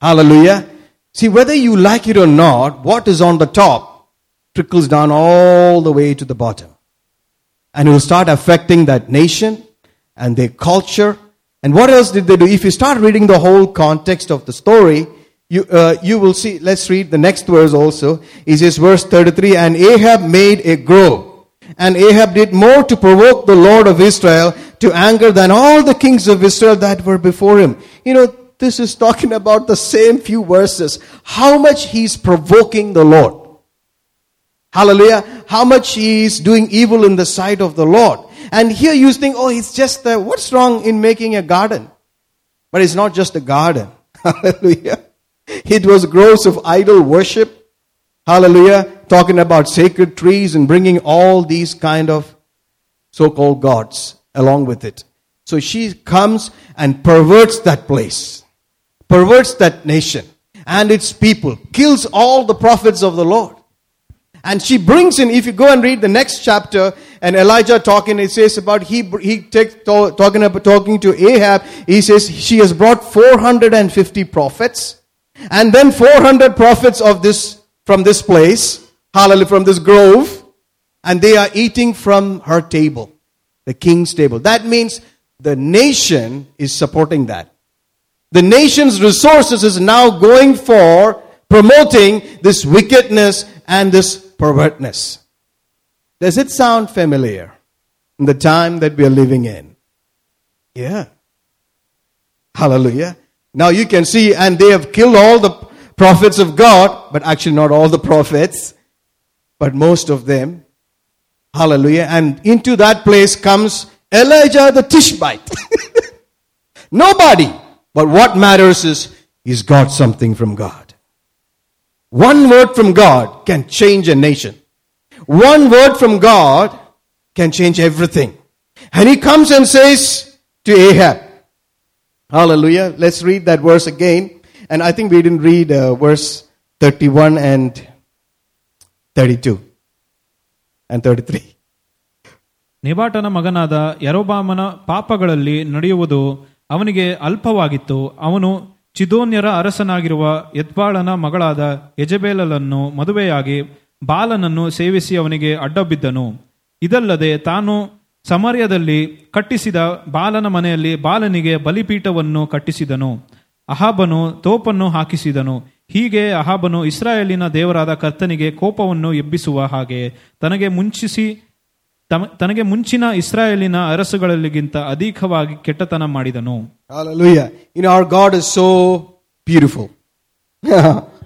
S3: Hallelujah. See, whether you like it or not, what is on the top trickles down all the way to the bottom. And it will start affecting that nation and their culture. And what else did they do? If you start reading the whole context of the story, you, uh, you will see, let's read the next verse also. It says verse 33, and Ahab made a grove. And Ahab did more to provoke the Lord of Israel to anger than all the kings of Israel that were before him. You know, this is talking about the same few verses. How much he's provoking the Lord. Hallelujah. How much he is doing evil in the sight of the Lord. And here you think, oh, it's just, uh, what's wrong in making a garden? But it's not just a garden. Hallelujah. It was groves of idol worship. Hallelujah. Talking about sacred trees and bringing all these kind of so-called gods along with it. So she comes and perverts that place, perverts that nation and its people, kills all the prophets of the Lord. And she brings in, if you go and read the next chapter, and Elijah talking, it says about he he take, talking about talking to Ahab. He says she has brought 450 prophets, and then 400 prophets of this from this place, hallelujah, from this grove, and they are eating from her table, the king's table. That means the nation is supporting that. The nation's resources is now going for promoting this wickedness and this pervertness. Does it sound familiar in the time that we are living in? Yeah. Hallelujah. Now you can see, and they have killed all the prophets of God, but actually not all the prophets, but most of them. Hallelujah. And into that place comes Elijah the Tishbite. Nobody. But what matters is he's got something from God. One word from God can change a nation. One word from God can change everything. And he comes and says to Ahab, Hallelujah. Let's read that verse again. And I think we didn't read uh, verse 31 and 32 and 33.
S2: ನೆಬಾಟನ ಮಗನಾದ ಯರೋಬಾಮನ ಪಾಪಗಳಲ್ಲಿ ನಡೆಯುವುದು ಅವನಿಗೆ ಅಲ್ಪವಾಗಿತ್ತು. ಅವನು ಚಿದೋನ್ಯರ ಅರಸನಾಗಿರುವ ಯತ್ಬಾಳನ ಮಗಳಾದ ಯಜಬೇಲನ್ನು ಮದುವೆಯಾಗಿ ಬಾಲನನ್ನು ಸೇವಿಸಿ ಅವನಿಗೆ ಅಡ್ಡಬಿದ್ದನು. ಇದಲ್ಲದೆ ತಾನು ಸಮರ್ಯದಲ್ಲಿ ಕಟ್ಟಿಸಿದ ಬಾಲನ ಮನೆಯಲ್ಲಿ ಬಾಲನಿಗೆ ಬಲಿಪೀಠವನ್ನು ಕಟ್ಟಿಸಿದನು. ಅಹಾಬನು ತೋಪನ್ನು ಹಾಕಿಸಿದನು ಹೀಗೆ ಅಹಾಬನು ಇಸ್ರಾಯೇಲಿನ ದೇವರಾದ ಕರ್ತನಿಗೆ ಕೋಪವನ್ನು ಎಬ್ಬಿಸುವ ಹಾಗೆ ತನಗೆ ಮುಂಚಿಸಿ ತಮ- ತನಗೆ ಮುಂಚಿನ ಇಸ್ರಾಯೇಲಿನ ಅರಸುಗಳಲ್ಲಿಗಿಂತ ಅಧಿಕವಾಗಿ ಕೆಟ್ಟತನ ಮಾಡಿದನು
S3: know, our God is so beautiful.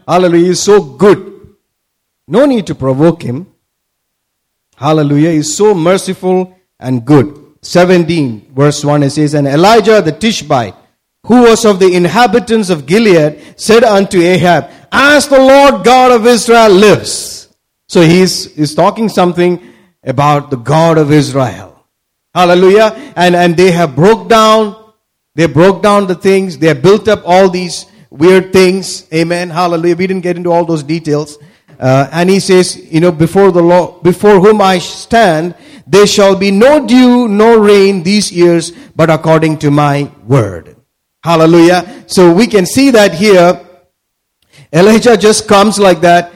S3: Hallelujah. He is so good. No need to provoke him. Hallelujah. He is so merciful and good. 17 verse 1 it says, And Elijah the Tishbite, who was of the inhabitants of Gilead, said unto Ahab, As the Lord God of Israel lives. So he's, he's talking something about the God of Israel. Hallelujah. And, and they have broke down, they broke down the things, they have built up all these weird things. Amen. Hallelujah. We didn't get into all those details. Uh, and he says, you know, before the law, before whom I stand, there shall be no dew, no rain these years, but according to my word. Hallelujah. So we can see that here. Elijah just comes like that.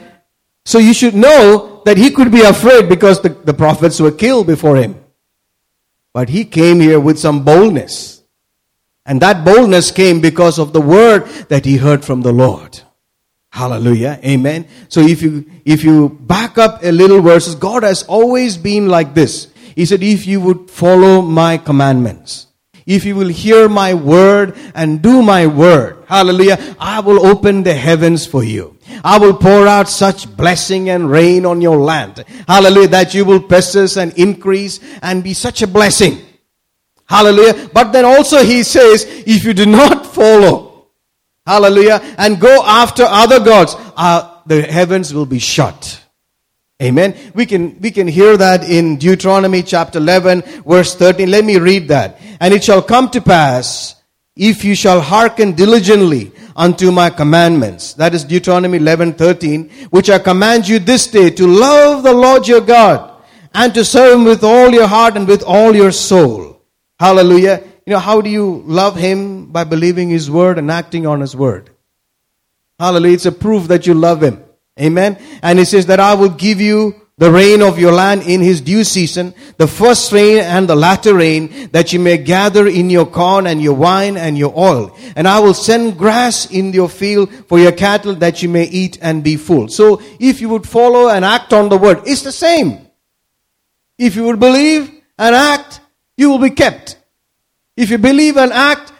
S3: So you should know that he could be afraid because the, the prophets were killed before him. But he came here with some boldness. And that boldness came because of the word that he heard from the Lord. Hallelujah. Amen. So if you, if you back up a little verses, God has always been like this. He said, if you would follow my commandments, if you will hear my word and do my word, hallelujah, I will open the heavens for you. I will pour out such blessing and rain on your land. Hallelujah, that you will possess and increase and be such a blessing. Hallelujah. But then also he says, if you do not follow, hallelujah, and go after other gods, uh, the heavens will be shut. Amen. We can, we can hear that in Deuteronomy chapter 11 verse 13. Let me read that. And it shall come to pass if you shall hearken diligently unto my commandments. That is Deuteronomy 11 13, which I command you this day to love the Lord your God and to serve him with all your heart and with all your soul. Hallelujah. You know, how do you love him? By believing his word and acting on his word. Hallelujah. It's a proof that you love him. Amen. And it says that I will give you the rain of your land in his due season, the first rain and the latter rain, that you may gather in your corn and your wine and your oil. And I will send grass in your field for your cattle that you may eat and be full. So if you would follow and act on the word, it's the same. If you would believe and act, you will be kept. If you believe and act,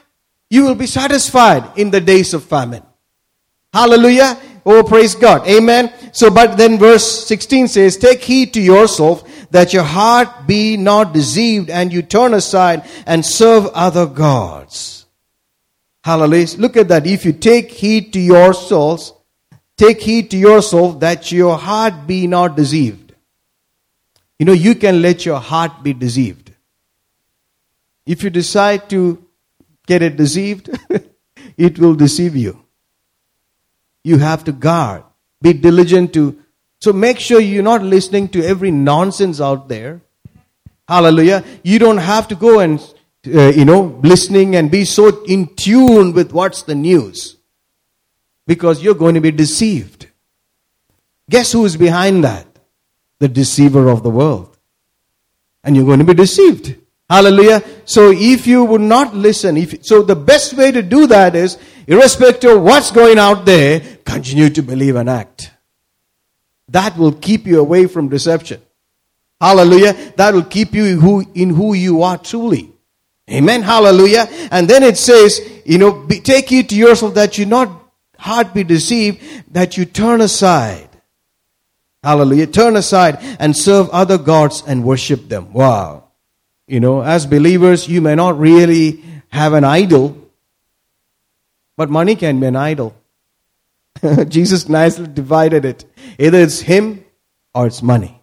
S3: you will be satisfied in the days of famine. Hallelujah. Oh, praise God. Amen. So, but then verse 16 says, Take heed to yourself that your heart be not deceived and you turn aside and serve other gods. Hallelujah. Look at that. If you take heed to yourselves, take heed to yourself that your heart be not deceived. You know, you can let your heart be deceived. If you decide to get it deceived, it will deceive you you have to guard. Be diligent to. So make sure you're not listening to every nonsense out there. Hallelujah. You don't have to go and, uh, you know, listening and be so in tune with what's the news. Because you're going to be deceived. Guess who is behind that? The deceiver of the world. And you're going to be deceived. Hallelujah. So if you would not listen, if, so the best way to do that is irrespective of what's going out there, continue to believe and act. That will keep you away from deception. Hallelujah. That will keep you who, in who you are truly. Amen. Hallelujah. And then it says, you know, be, take heed to yourself that you not heart be deceived, that you turn aside. Hallelujah. Turn aside and serve other gods and worship them. Wow. You know, as believers, you may not really have an idol, but money can be an idol. Jesus nicely divided it. Either it's him or it's money.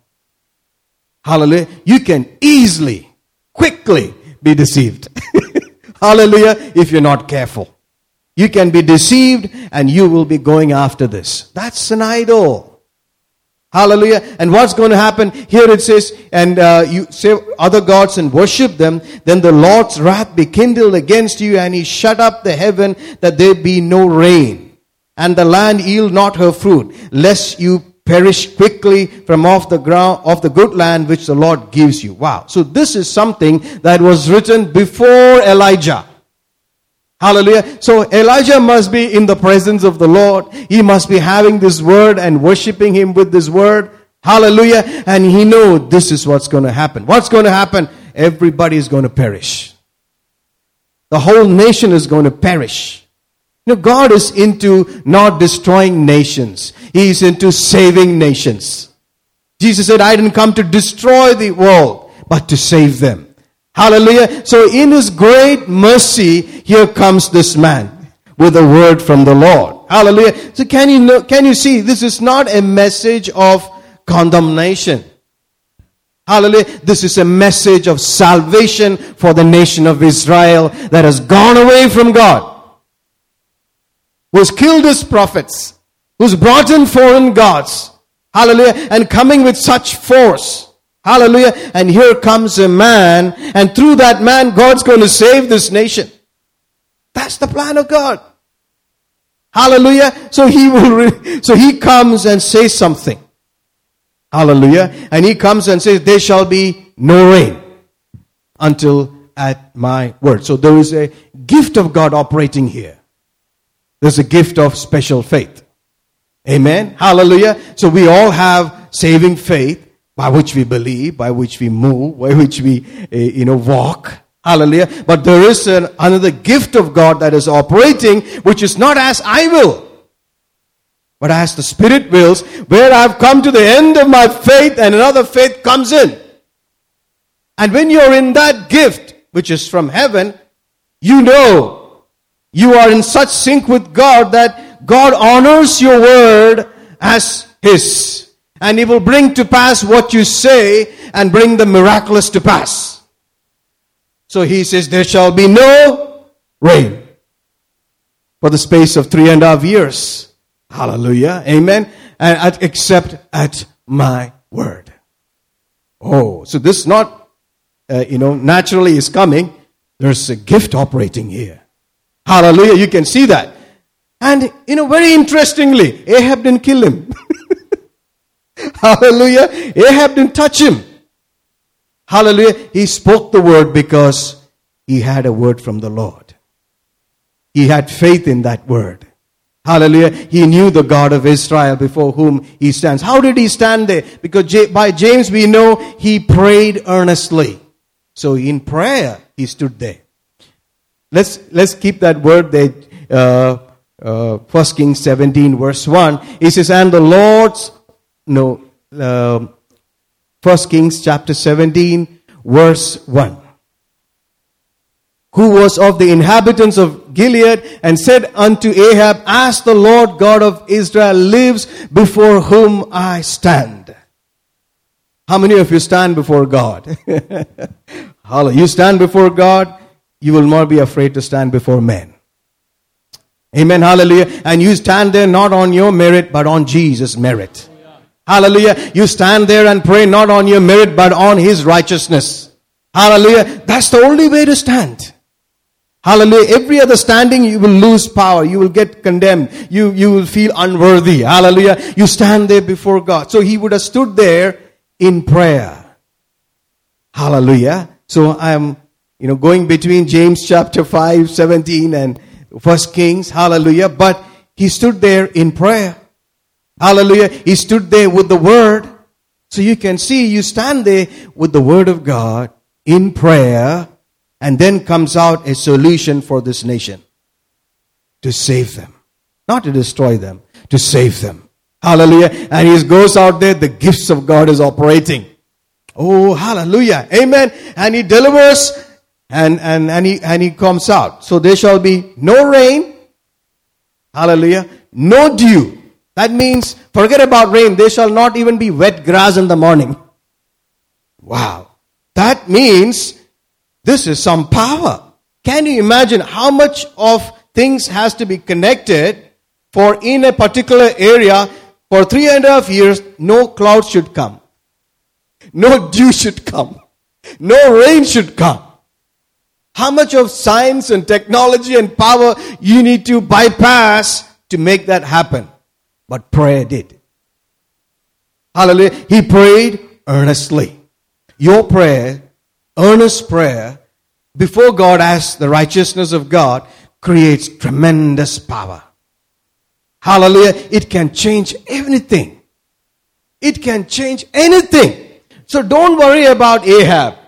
S3: Hallelujah. You can easily, quickly be deceived. Hallelujah. If you're not careful. You can be deceived and you will be going after this. That's an idol. Hallelujah. And what's going to happen? Here it says, and uh, you say other gods and worship them, then the Lord's wrath be kindled against you, and he shut up the heaven that there be no rain, and the land yield not her fruit, lest you perish quickly from off the ground of the good land which the Lord gives you. Wow. So this is something that was written before Elijah. Hallelujah. So Elijah must be in the presence of the Lord. He must be having this word and worshiping him with this word. Hallelujah. And he know this is what's going to happen. What's going to happen? Everybody is going to perish. The whole nation is going to perish. You know, God is into not destroying nations. He is into saving nations. Jesus said, I didn't come to destroy the world, but to save them. Hallelujah. So in his great mercy, here comes this man with a word from the Lord. Hallelujah. So can you know, can you see this is not a message of condemnation. Hallelujah. This is a message of salvation for the nation of Israel that has gone away from God. Who's killed his prophets. Who's brought in foreign gods. Hallelujah. And coming with such force. Hallelujah. And here comes a man, and through that man, God's going to save this nation. That's the plan of God. Hallelujah. So he will, re- so he comes and says something. Hallelujah. And he comes and says, there shall be no rain until at my word. So there is a gift of God operating here. There's a gift of special faith. Amen. Hallelujah. So we all have saving faith by which we believe, by which we move, by which we, uh, you know, walk. Hallelujah. But there is an, another gift of God that is operating, which is not as I will, but as the Spirit wills, where I've come to the end of my faith and another faith comes in. And when you're in that gift, which is from heaven, you know you are in such sync with God that God honors your word as His. and he will bring to pass what you say and bring the miraculous to pass. So he says, There shall be no rain for the space of three and a half years. Hallelujah. Amen. And at, except at my word. Oh, so this not, uh, you know, naturally is coming. There's a gift operating here. Hallelujah. You can see that. And, you know, very interestingly, Ahab didn't kill him. Hallelujah. Ahab didn't touch him. Hallelujah. He spoke the word because he had a word from the Lord. He had faith in that word. Hallelujah. He knew the God of Israel before whom he stands. How did he stand there? Because by James we know he prayed earnestly. So in prayer, he stood there. Let's, let's keep that word there. Uh, uh, 1 Kings 17 verse 1. He says, and the Lord's, no, uh, 1 Kings chapter 17 verse 1 who was of the inhabitants of Gilead, and said unto Ahab, As the Lord God of Israel lives, before whom I stand. How many of you stand before God? Hallelujah. You stand before God, you will not be afraid to stand before men. Amen. Hallelujah. And you stand there not on your merit, but on Jesus' merit. Hallelujah. You stand there and pray not on your merit, but on His righteousness. Hallelujah. That's the only way to stand. Hallelujah. Every other standing, you will lose power. You will get condemned. You, you will feel unworthy. Hallelujah. You stand there before God. So he would have stood there in prayer. Hallelujah. So I am, you know, going between James chapter 5, 17 and First Kings. Hallelujah. But he stood there in prayer. Hallelujah. He stood there with the word. So you can see you stand there with the word of God in prayer and then comes out a solution for this nation to save them, not to destroy them, to save them. Hallelujah. And he goes out there, the gifts of God is operating. Oh, hallelujah. Amen. And he delivers and, and, and, he, and he comes out. So there shall be no rain. Hallelujah. No dew. That means, forget about rain. There shall not even be wet grass in the morning. Wow. That means this is some power. Can you imagine how much of things has to be connected for in a particular area for three and a half years, no cloud should come. No dew should come. No rain should come. How much of science and technology and power you need to bypass to make that happen? But prayer did. Hallelujah. He prayed earnestly. Your prayer earnest prayer before God as the righteousness of God creates tremendous power. Hallelujah. It can change everything. It can change anything. So don't worry about Ahab.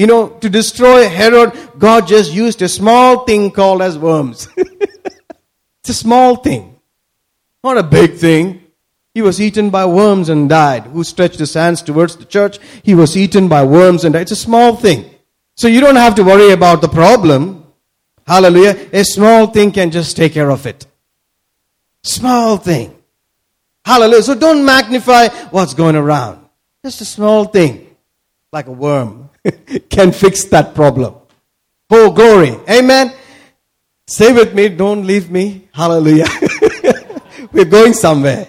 S3: You know, to destroy Herod, God just used a small thing called as worms. it's a small thing. Not a big thing. He was eaten by worms and died. Who stretched his hands towards the church? He was eaten by worms and died. It's a small thing. So you don't have to worry about the problem. Hallelujah. A small thing can just take care of it. Small thing. Hallelujah. So don't magnify what's going around. Just a small thing, like a worm, can fix that problem. Oh, glory. Amen. Say with me, don't leave me. Hallelujah. We're going somewhere.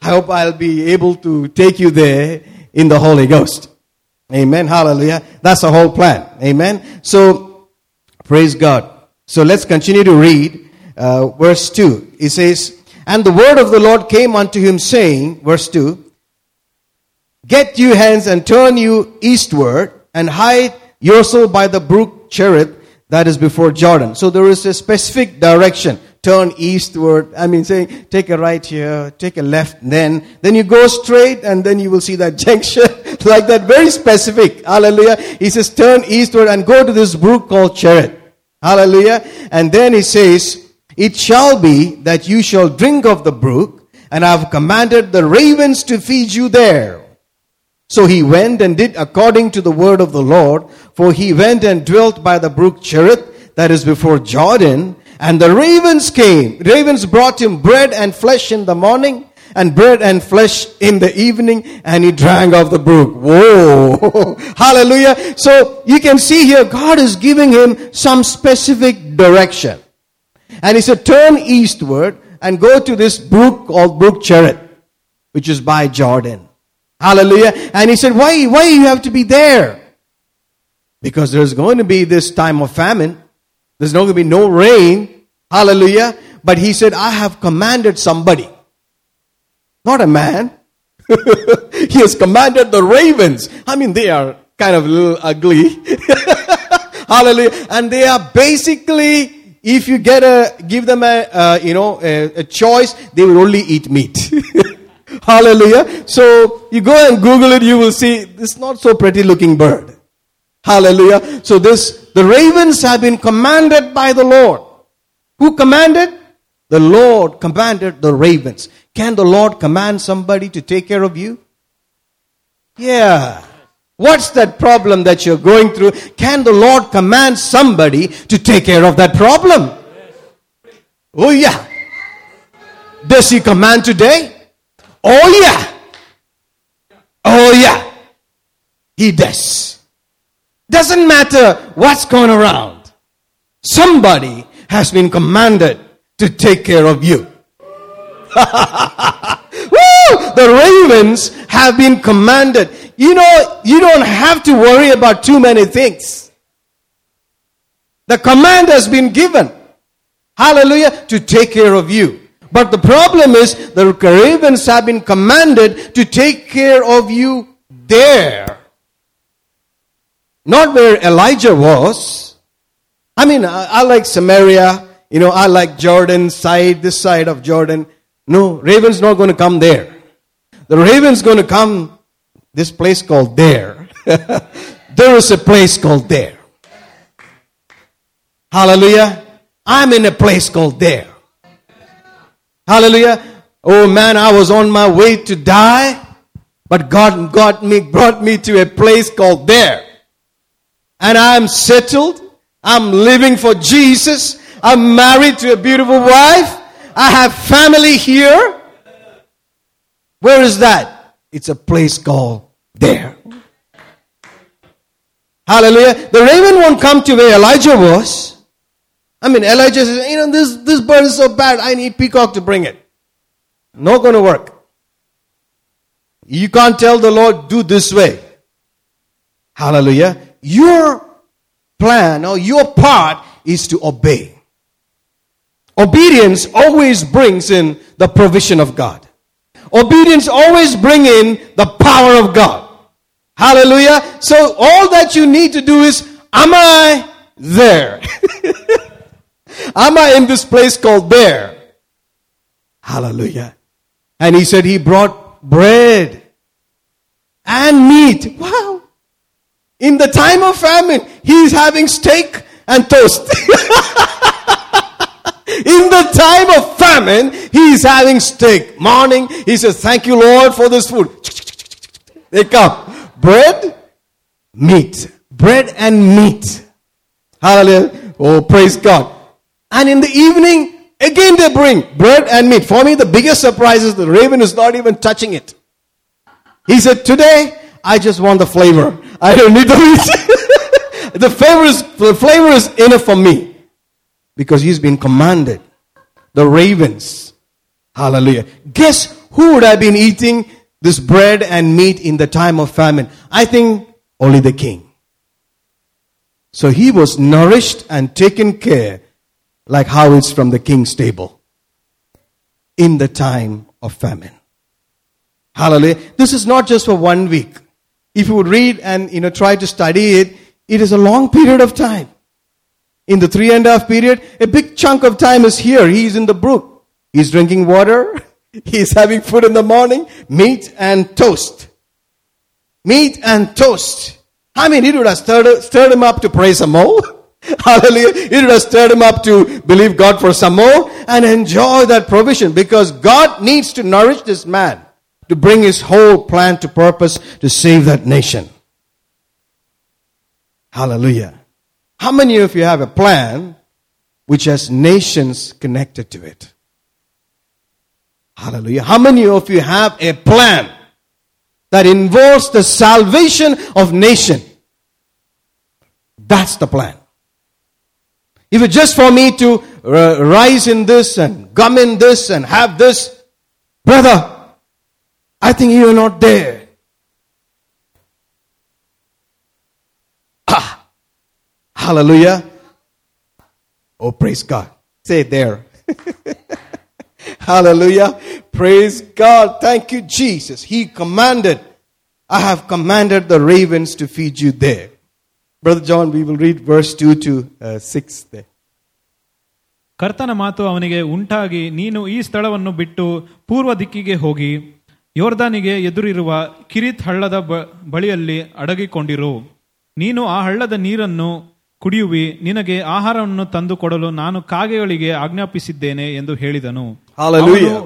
S3: I hope I'll be able to take you there in the Holy Ghost. Amen. Hallelujah. That's the whole plan. Amen. So, praise God. So let's continue to read uh, verse 2. It says, And the word of the Lord came unto him, saying, verse 2, Get you hence and turn you eastward, and hide yourself by the brook Cherith that is before Jordan. So there is a specific direction turn eastward. I mean, saying, take a right here, take a left, then, then you go straight, and then you will see that junction. like that, very specific. Hallelujah. He says, turn eastward and go to this brook called Cherith. Hallelujah. And then he says, it shall be that you shall drink of the brook, and I have commanded the ravens to feed you there. So he went and did according to the word of the Lord, for he went and dwelt by the brook Cherith, that is before Jordan, and the ravens came. Ravens brought him bread and flesh in the morning, and bread and flesh in the evening, and he drank of the brook. Whoa! Hallelujah. So you can see here, God is giving him some specific direction. And he said, turn eastward and go to this brook called Brook Cherith, which is by Jordan. Hallelujah. And he said, why, why you have to be there? Because there's going to be this time of famine. There's not going to be no rain. Hallelujah. But he said, I have commanded somebody. Not a man. he has commanded the ravens. I mean, they are kind of a little ugly. Hallelujah. And they are basically, if you get a, give them a, uh, you know, a, a choice, they will only eat meat. Hallelujah. So you go and Google it, you will see this not so pretty looking bird. Hallelujah. So this, the ravens have been commanded by the Lord. Who commanded? The Lord commanded the ravens. Can the Lord command somebody to take care of you? Yeah. What's that problem that you're going through? Can the Lord command somebody to take care of that problem? Oh, yeah. Does He command today? Oh, yeah. Oh, yeah. He does. Doesn't matter what's going around. Somebody has been commanded to take care of you. The ravens have been commanded. You know, you don't have to worry about too many things. The command has been given. Hallelujah. To take care of you. But the problem is the ravens have been commanded to take care of you there. Not where Elijah was. I mean, I, I like Samaria. You know, I like Jordan side, this side of Jordan. No, raven's not going to come there. The raven's going to come this place called there. there is a place called there. Hallelujah. I'm in a place called there. Hallelujah. Oh man, I was on my way to die, but God got me, brought me to a place called there. And I'm settled. I'm living for Jesus. I'm married to a beautiful wife. I have family here. Where is that? It's a place called there. Hallelujah. The raven won't come to where Elijah was. I mean, Elijah says, you know, this, this bird is so bad, I need peacock to bring it. Not going to work. You can't tell the Lord, do this way. Hallelujah. Your plan or your part is to obey. Obedience always brings in the provision of God. Obedience always bring in the power of God. Hallelujah. So all that you need to do is, am I there? am I in this place called there? Hallelujah. And he said he brought bread and meat. Wow. In the time of famine, he's having steak and toast. In the time of famine, he is having steak. Morning, he says, Thank you, Lord, for this food. They come. Bread, meat. Bread and meat. Hallelujah. Oh, praise God. And in the evening, again they bring bread and meat. For me, the biggest surprise is the raven is not even touching it. He said, Today, I just want the flavor. I don't need the meat. the flavor is, the flavor is enough for me because he's been commanded. The ravens. Hallelujah. Guess who would have been eating this bread and meat in the time of famine? I think only the king. So he was nourished and taken care like how it's from the king's table in the time of famine. Hallelujah. This is not just for one week. If you would read and you know try to study it, it is a long period of time in the three and a half period, a big chunk of time is here. He's in the brook. He's drinking water. He's having food in the morning, meat and toast. Meat and toast. I mean, it would have stirred, stirred him up to pray some more. Hallelujah. It would have stirred him up to believe God for some more and enjoy that provision because God needs to nourish this man to bring his whole plan to purpose to save that nation. Hallelujah. How many of you have a plan which has nations connected to it? Hallelujah. How many of you have a plan that involves the salvation of nation? That's the plan. If it's just for me to uh, rise in this and gum in this and have this, brother, I think you are not there. Ah, hallelujah. Oh, praise God. Say there. hallelujah. Praise God. Thank you, Jesus. He commanded, I have commanded the ravens to feed you there. Brother John, we will read verse 2 to uh, 6 there.
S2: ಕರ್ತನ ಮಾತು ಅವನಿಗೆ ಉಂಟಾಗಿ ನೀನು ಈ ಸ್ಥಳವನ್ನು ಬಿಟ್ಟು ಪೂರ್ವ ದಿಕ್ಕಿಗೆ ಹೋಗಿ ಯೋರ್ದಾನಿಗೆ ಎದುರಿರುವ ಕಿರಿತ್ ಹಳ್ಳದ ಬಳಿಯಲ್ಲಿ ಅಡಗಿಕೊಂಡಿರು ನೀನು ಆ ಹಳ್ಳದ ನೀರನ್ನು ಕುಡಿಯುವಿ ನಿನಗೆ ಆಹಾರವನ್ನು ತಂದು ಕೊಡಲು ನಾನು ಕಾಗೆಗಳಿಗೆ ಆಜ್ಞಾಪಿಸಿದ್ದೇನೆ ಎಂದು ಹೇಳಿದನು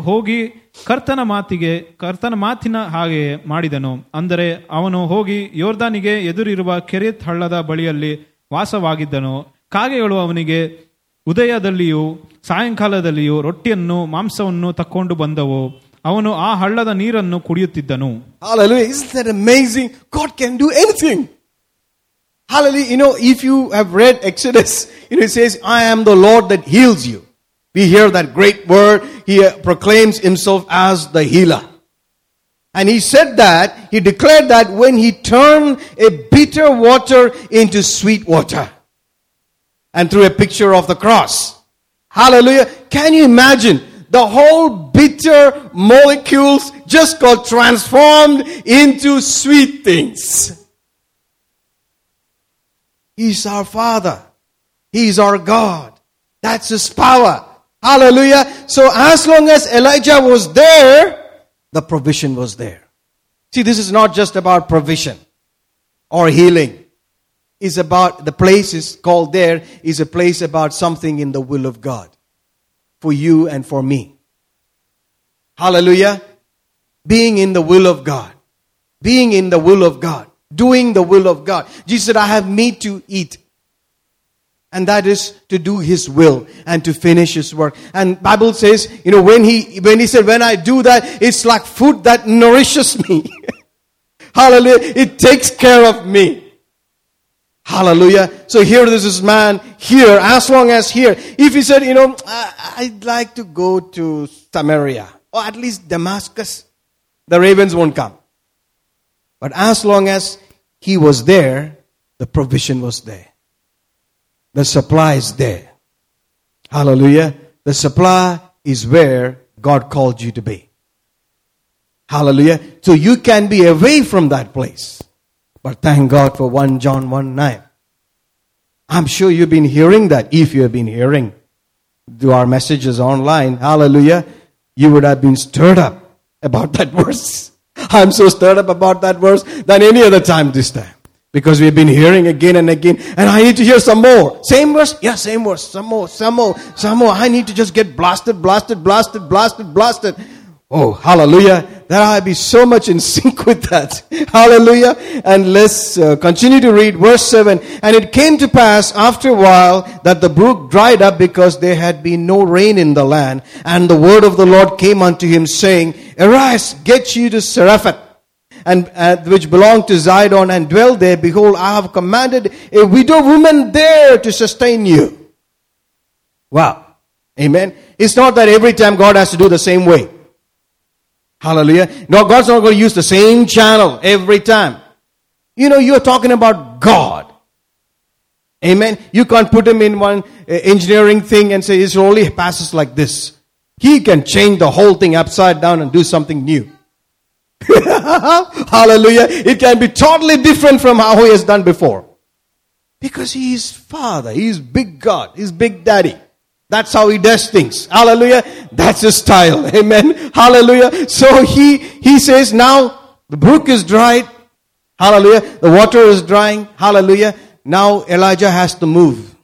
S2: ಹೋಗಿ ಕರ್ತನ ಮಾತಿಗೆ ಕರ್ತನ ಮಾತಿನ ಹಾಗೆ ಮಾಡಿದನು. ಅಂದರೆ ಅವನು ಹೋಗಿ ಯೋರ್ದಾನಿಗೆ ಎದುರಿರುವ ಕೆರೆತ್ ಹಳ್ಳದ ಬಳಿಯಲ್ಲಿ ವಾಸವಾಗಿದ್ದನು. ಕಾಗೆಗಳು ಅವನಿಗೆ ಉದಯದಲ್ಲಿಯೂ ಸಾಯಂಕಾಲದಲ್ಲಿಯೂ ರೊಟ್ಟಿಯನ್ನು ಮಾಂಸವನ್ನು ತಕ್ಕೊಂಡು ಬಂದವು. ಅವನು ಆ ಹಳ್ಳದ ನೀರನ್ನು ಕುಡಿಯುತ್ತಿದ್ದನು.
S3: Hallelujah. You know, if you have read Exodus, you know, it says, I am the Lord that heals you. We hear that great word. He uh, proclaims himself as the healer. And he said that, he declared that when he turned a bitter water into sweet water. And through a picture of the cross. Hallelujah. Can you imagine? The whole bitter molecules just got transformed into sweet things. He's our Father. He's our God. That's His power. Hallelujah. So as long as Elijah was there, the provision was there. See, this is not just about provision or healing. It's about, the place is called there is a place about something in the will of God for you and for me. Hallelujah. Being in the will of God. Being in the will of God. Doing the will of God. Jesus said, I have meat to eat. And that is to do His will and to finish His work. And Bible says, you know, when He, when He said, when I do that, it's like food that nourishes me. Hallelujah. It takes care of me. Hallelujah. So here this is man here, as long as here. If he said, you know, I, I'd like to go to Samaria or at least Damascus, the ravens won't come. But as long as he was there, the provision was there. The supply is there. Hallelujah. The supply is where God called you to be. Hallelujah. So you can be away from that place. But thank God for 1 John 1 9. I'm sure you've been hearing that. If you have been hearing to our messages online, hallelujah, you would have been stirred up about that verse. I'm so stirred up about that verse than any other time this time. Because we've been hearing again and again, and I need to hear some more. Same verse? Yeah, same verse. Some more, some more, some more. I need to just get blasted, blasted, blasted, blasted, blasted. Oh, hallelujah. That I be so much in sync with that. hallelujah. And let's uh, continue to read verse 7. And it came to pass after a while that the brook dried up because there had been no rain in the land. And the word of the Lord came unto him saying, Arise, get you to Zarephath and uh, which belonged to Zidon and dwell there. Behold, I have commanded a widow woman there to sustain you. Wow. Amen. It's not that every time God has to do the same way. Hallelujah. No, God's not going to use the same channel every time. You know, you're talking about God. Amen. You can't put him in one uh, engineering thing and say it only passes like this. He can change the whole thing upside down and do something new. Hallelujah. It can be totally different from how he has done before. Because he is Father. He is big God. He's big daddy. That's how he does things. Hallelujah. That's his style. Amen. Hallelujah. So he, he says now the brook is dried. Hallelujah. The water is drying. Hallelujah. Now Elijah has to move.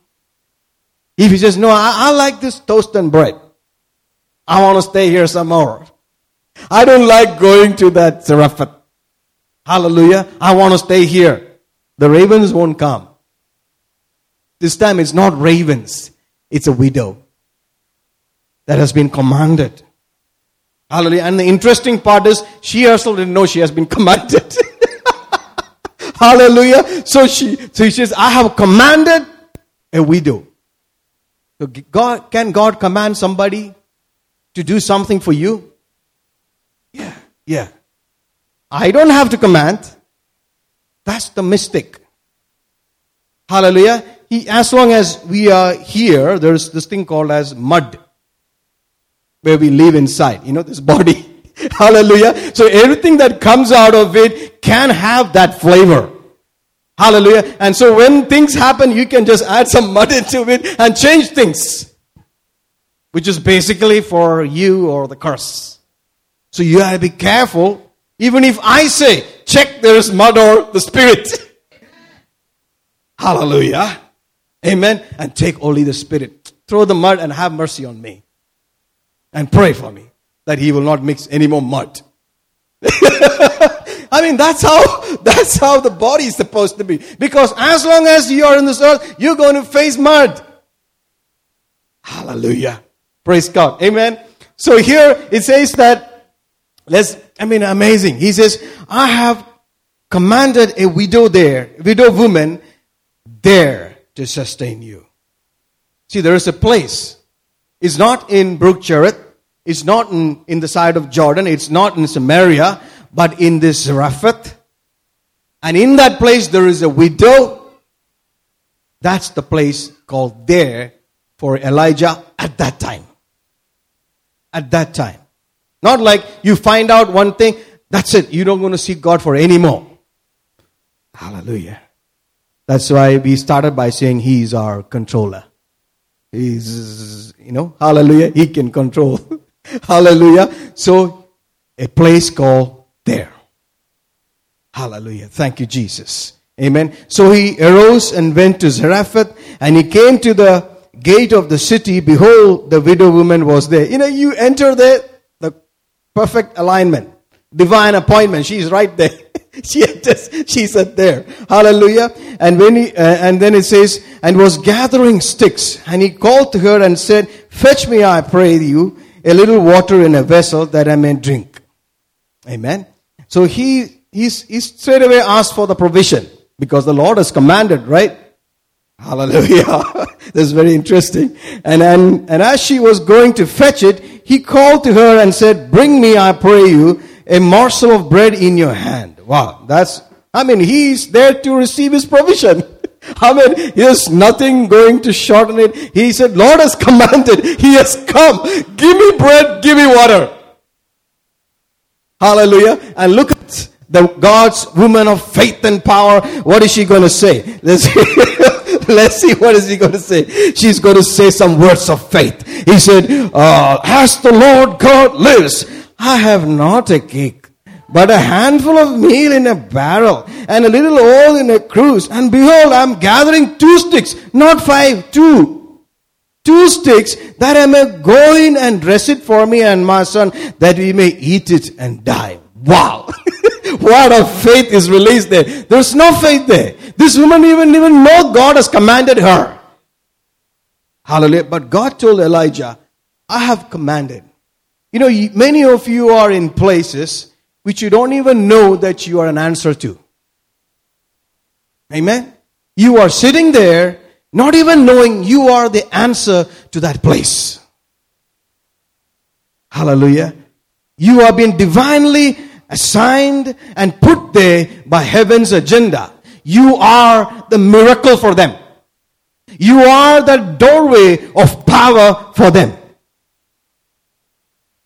S3: If he says, no, I, I like this toast and bread. I want to stay here some more. I don't like going to that Zarephath. Hallelujah. I want to stay here. The ravens won't come. This time it's not ravens. It's a widow that has been commanded. Hallelujah. And the interesting part is she herself didn't know she has been commanded. Hallelujah. So she, so she says, I have commanded a widow. So God, can God command somebody to do something for you? Yeah, yeah. I don't have to command. That's the mystic. Hallelujah. He, as long as we are here, there's this thing called as mud, where we live inside. You know, this body. Hallelujah. So everything that comes out of it can have that flavor. Hallelujah. And so when things happen, you can just add some mud into it and change things. Which is basically for you or the curse. So you have to be careful. Even if I say, check there is mud or the spirit. Hallelujah. Amen. And take only the spirit. Throw the mud and have mercy on me. And pray for me that he will not mix any more mud. I mean, that's how, that's how the body is supposed to be. Because as long as you are in this earth, you're going to face mud. Hallelujah. Praise God. Amen. So here it says that, let's, I mean, amazing. He says, I have commanded a widow there, widow woman there to sustain you. See, there is a place. It's not in Brook Cherith. It's not in, in the side of Jordan. It's not in Samaria, but in this Zarephath. And in that place there is a widow. That's the place called there for Elijah at that time. At that time. Not like you find out one thing, that's it. You don't want to seek God for anymore. Hallelujah. That's why we started by saying He is our controller. He's, you know, hallelujah. He can control. hallelujah. So, a place called there. Hallelujah. Thank you, Jesus. Amen. So he arose and went to Zarephath and he came to the gate of the city. Behold, the widow woman was there. You know, you enter there, the perfect alignment, divine appointment. She's right there. she enters, she's at there. Hallelujah. And when he, uh, and then it says, and was gathering sticks and he called to her and said, fetch me, I pray you, a little water in a vessel that I may drink. Amen. So he, he's, he straight away asked for the provision because the Lord has commanded, right? Hallelujah. That's very interesting. And, and, and as she was going to fetch it, he called to her and said, bring me, I pray you, a morsel of bread in your hand. Wow. That's, I mean, he's there to receive his provision. I mean, there's nothing going to shorten it. He said, Lord has commanded. He has come. Give me bread, give me water. Hallelujah. And look the God's woman of faith and power. What is she going to say? Let's see. Let's see what is he going to say. She's going to say some words of faith. He said, uh, as the Lord God lives, I have not a cake, but a handful of meal in a barrel and a little oil in a cruse. And behold, I'm gathering two sticks, not five, two two sticks that I may go in and dress it for me and my son that we may eat it and die. Wow. what a faith is released there. There's no faith there. This woman even, even know God has commanded her. Hallelujah. But God told Elijah, I have commanded. You know, many of you are in places which you don't even know that you are an answer to. Amen. You are sitting there not even knowing you are the answer to that place. Hallelujah. You have been divinely assigned and put there by heaven's agenda. You are the miracle for them. You are the doorway of power for them.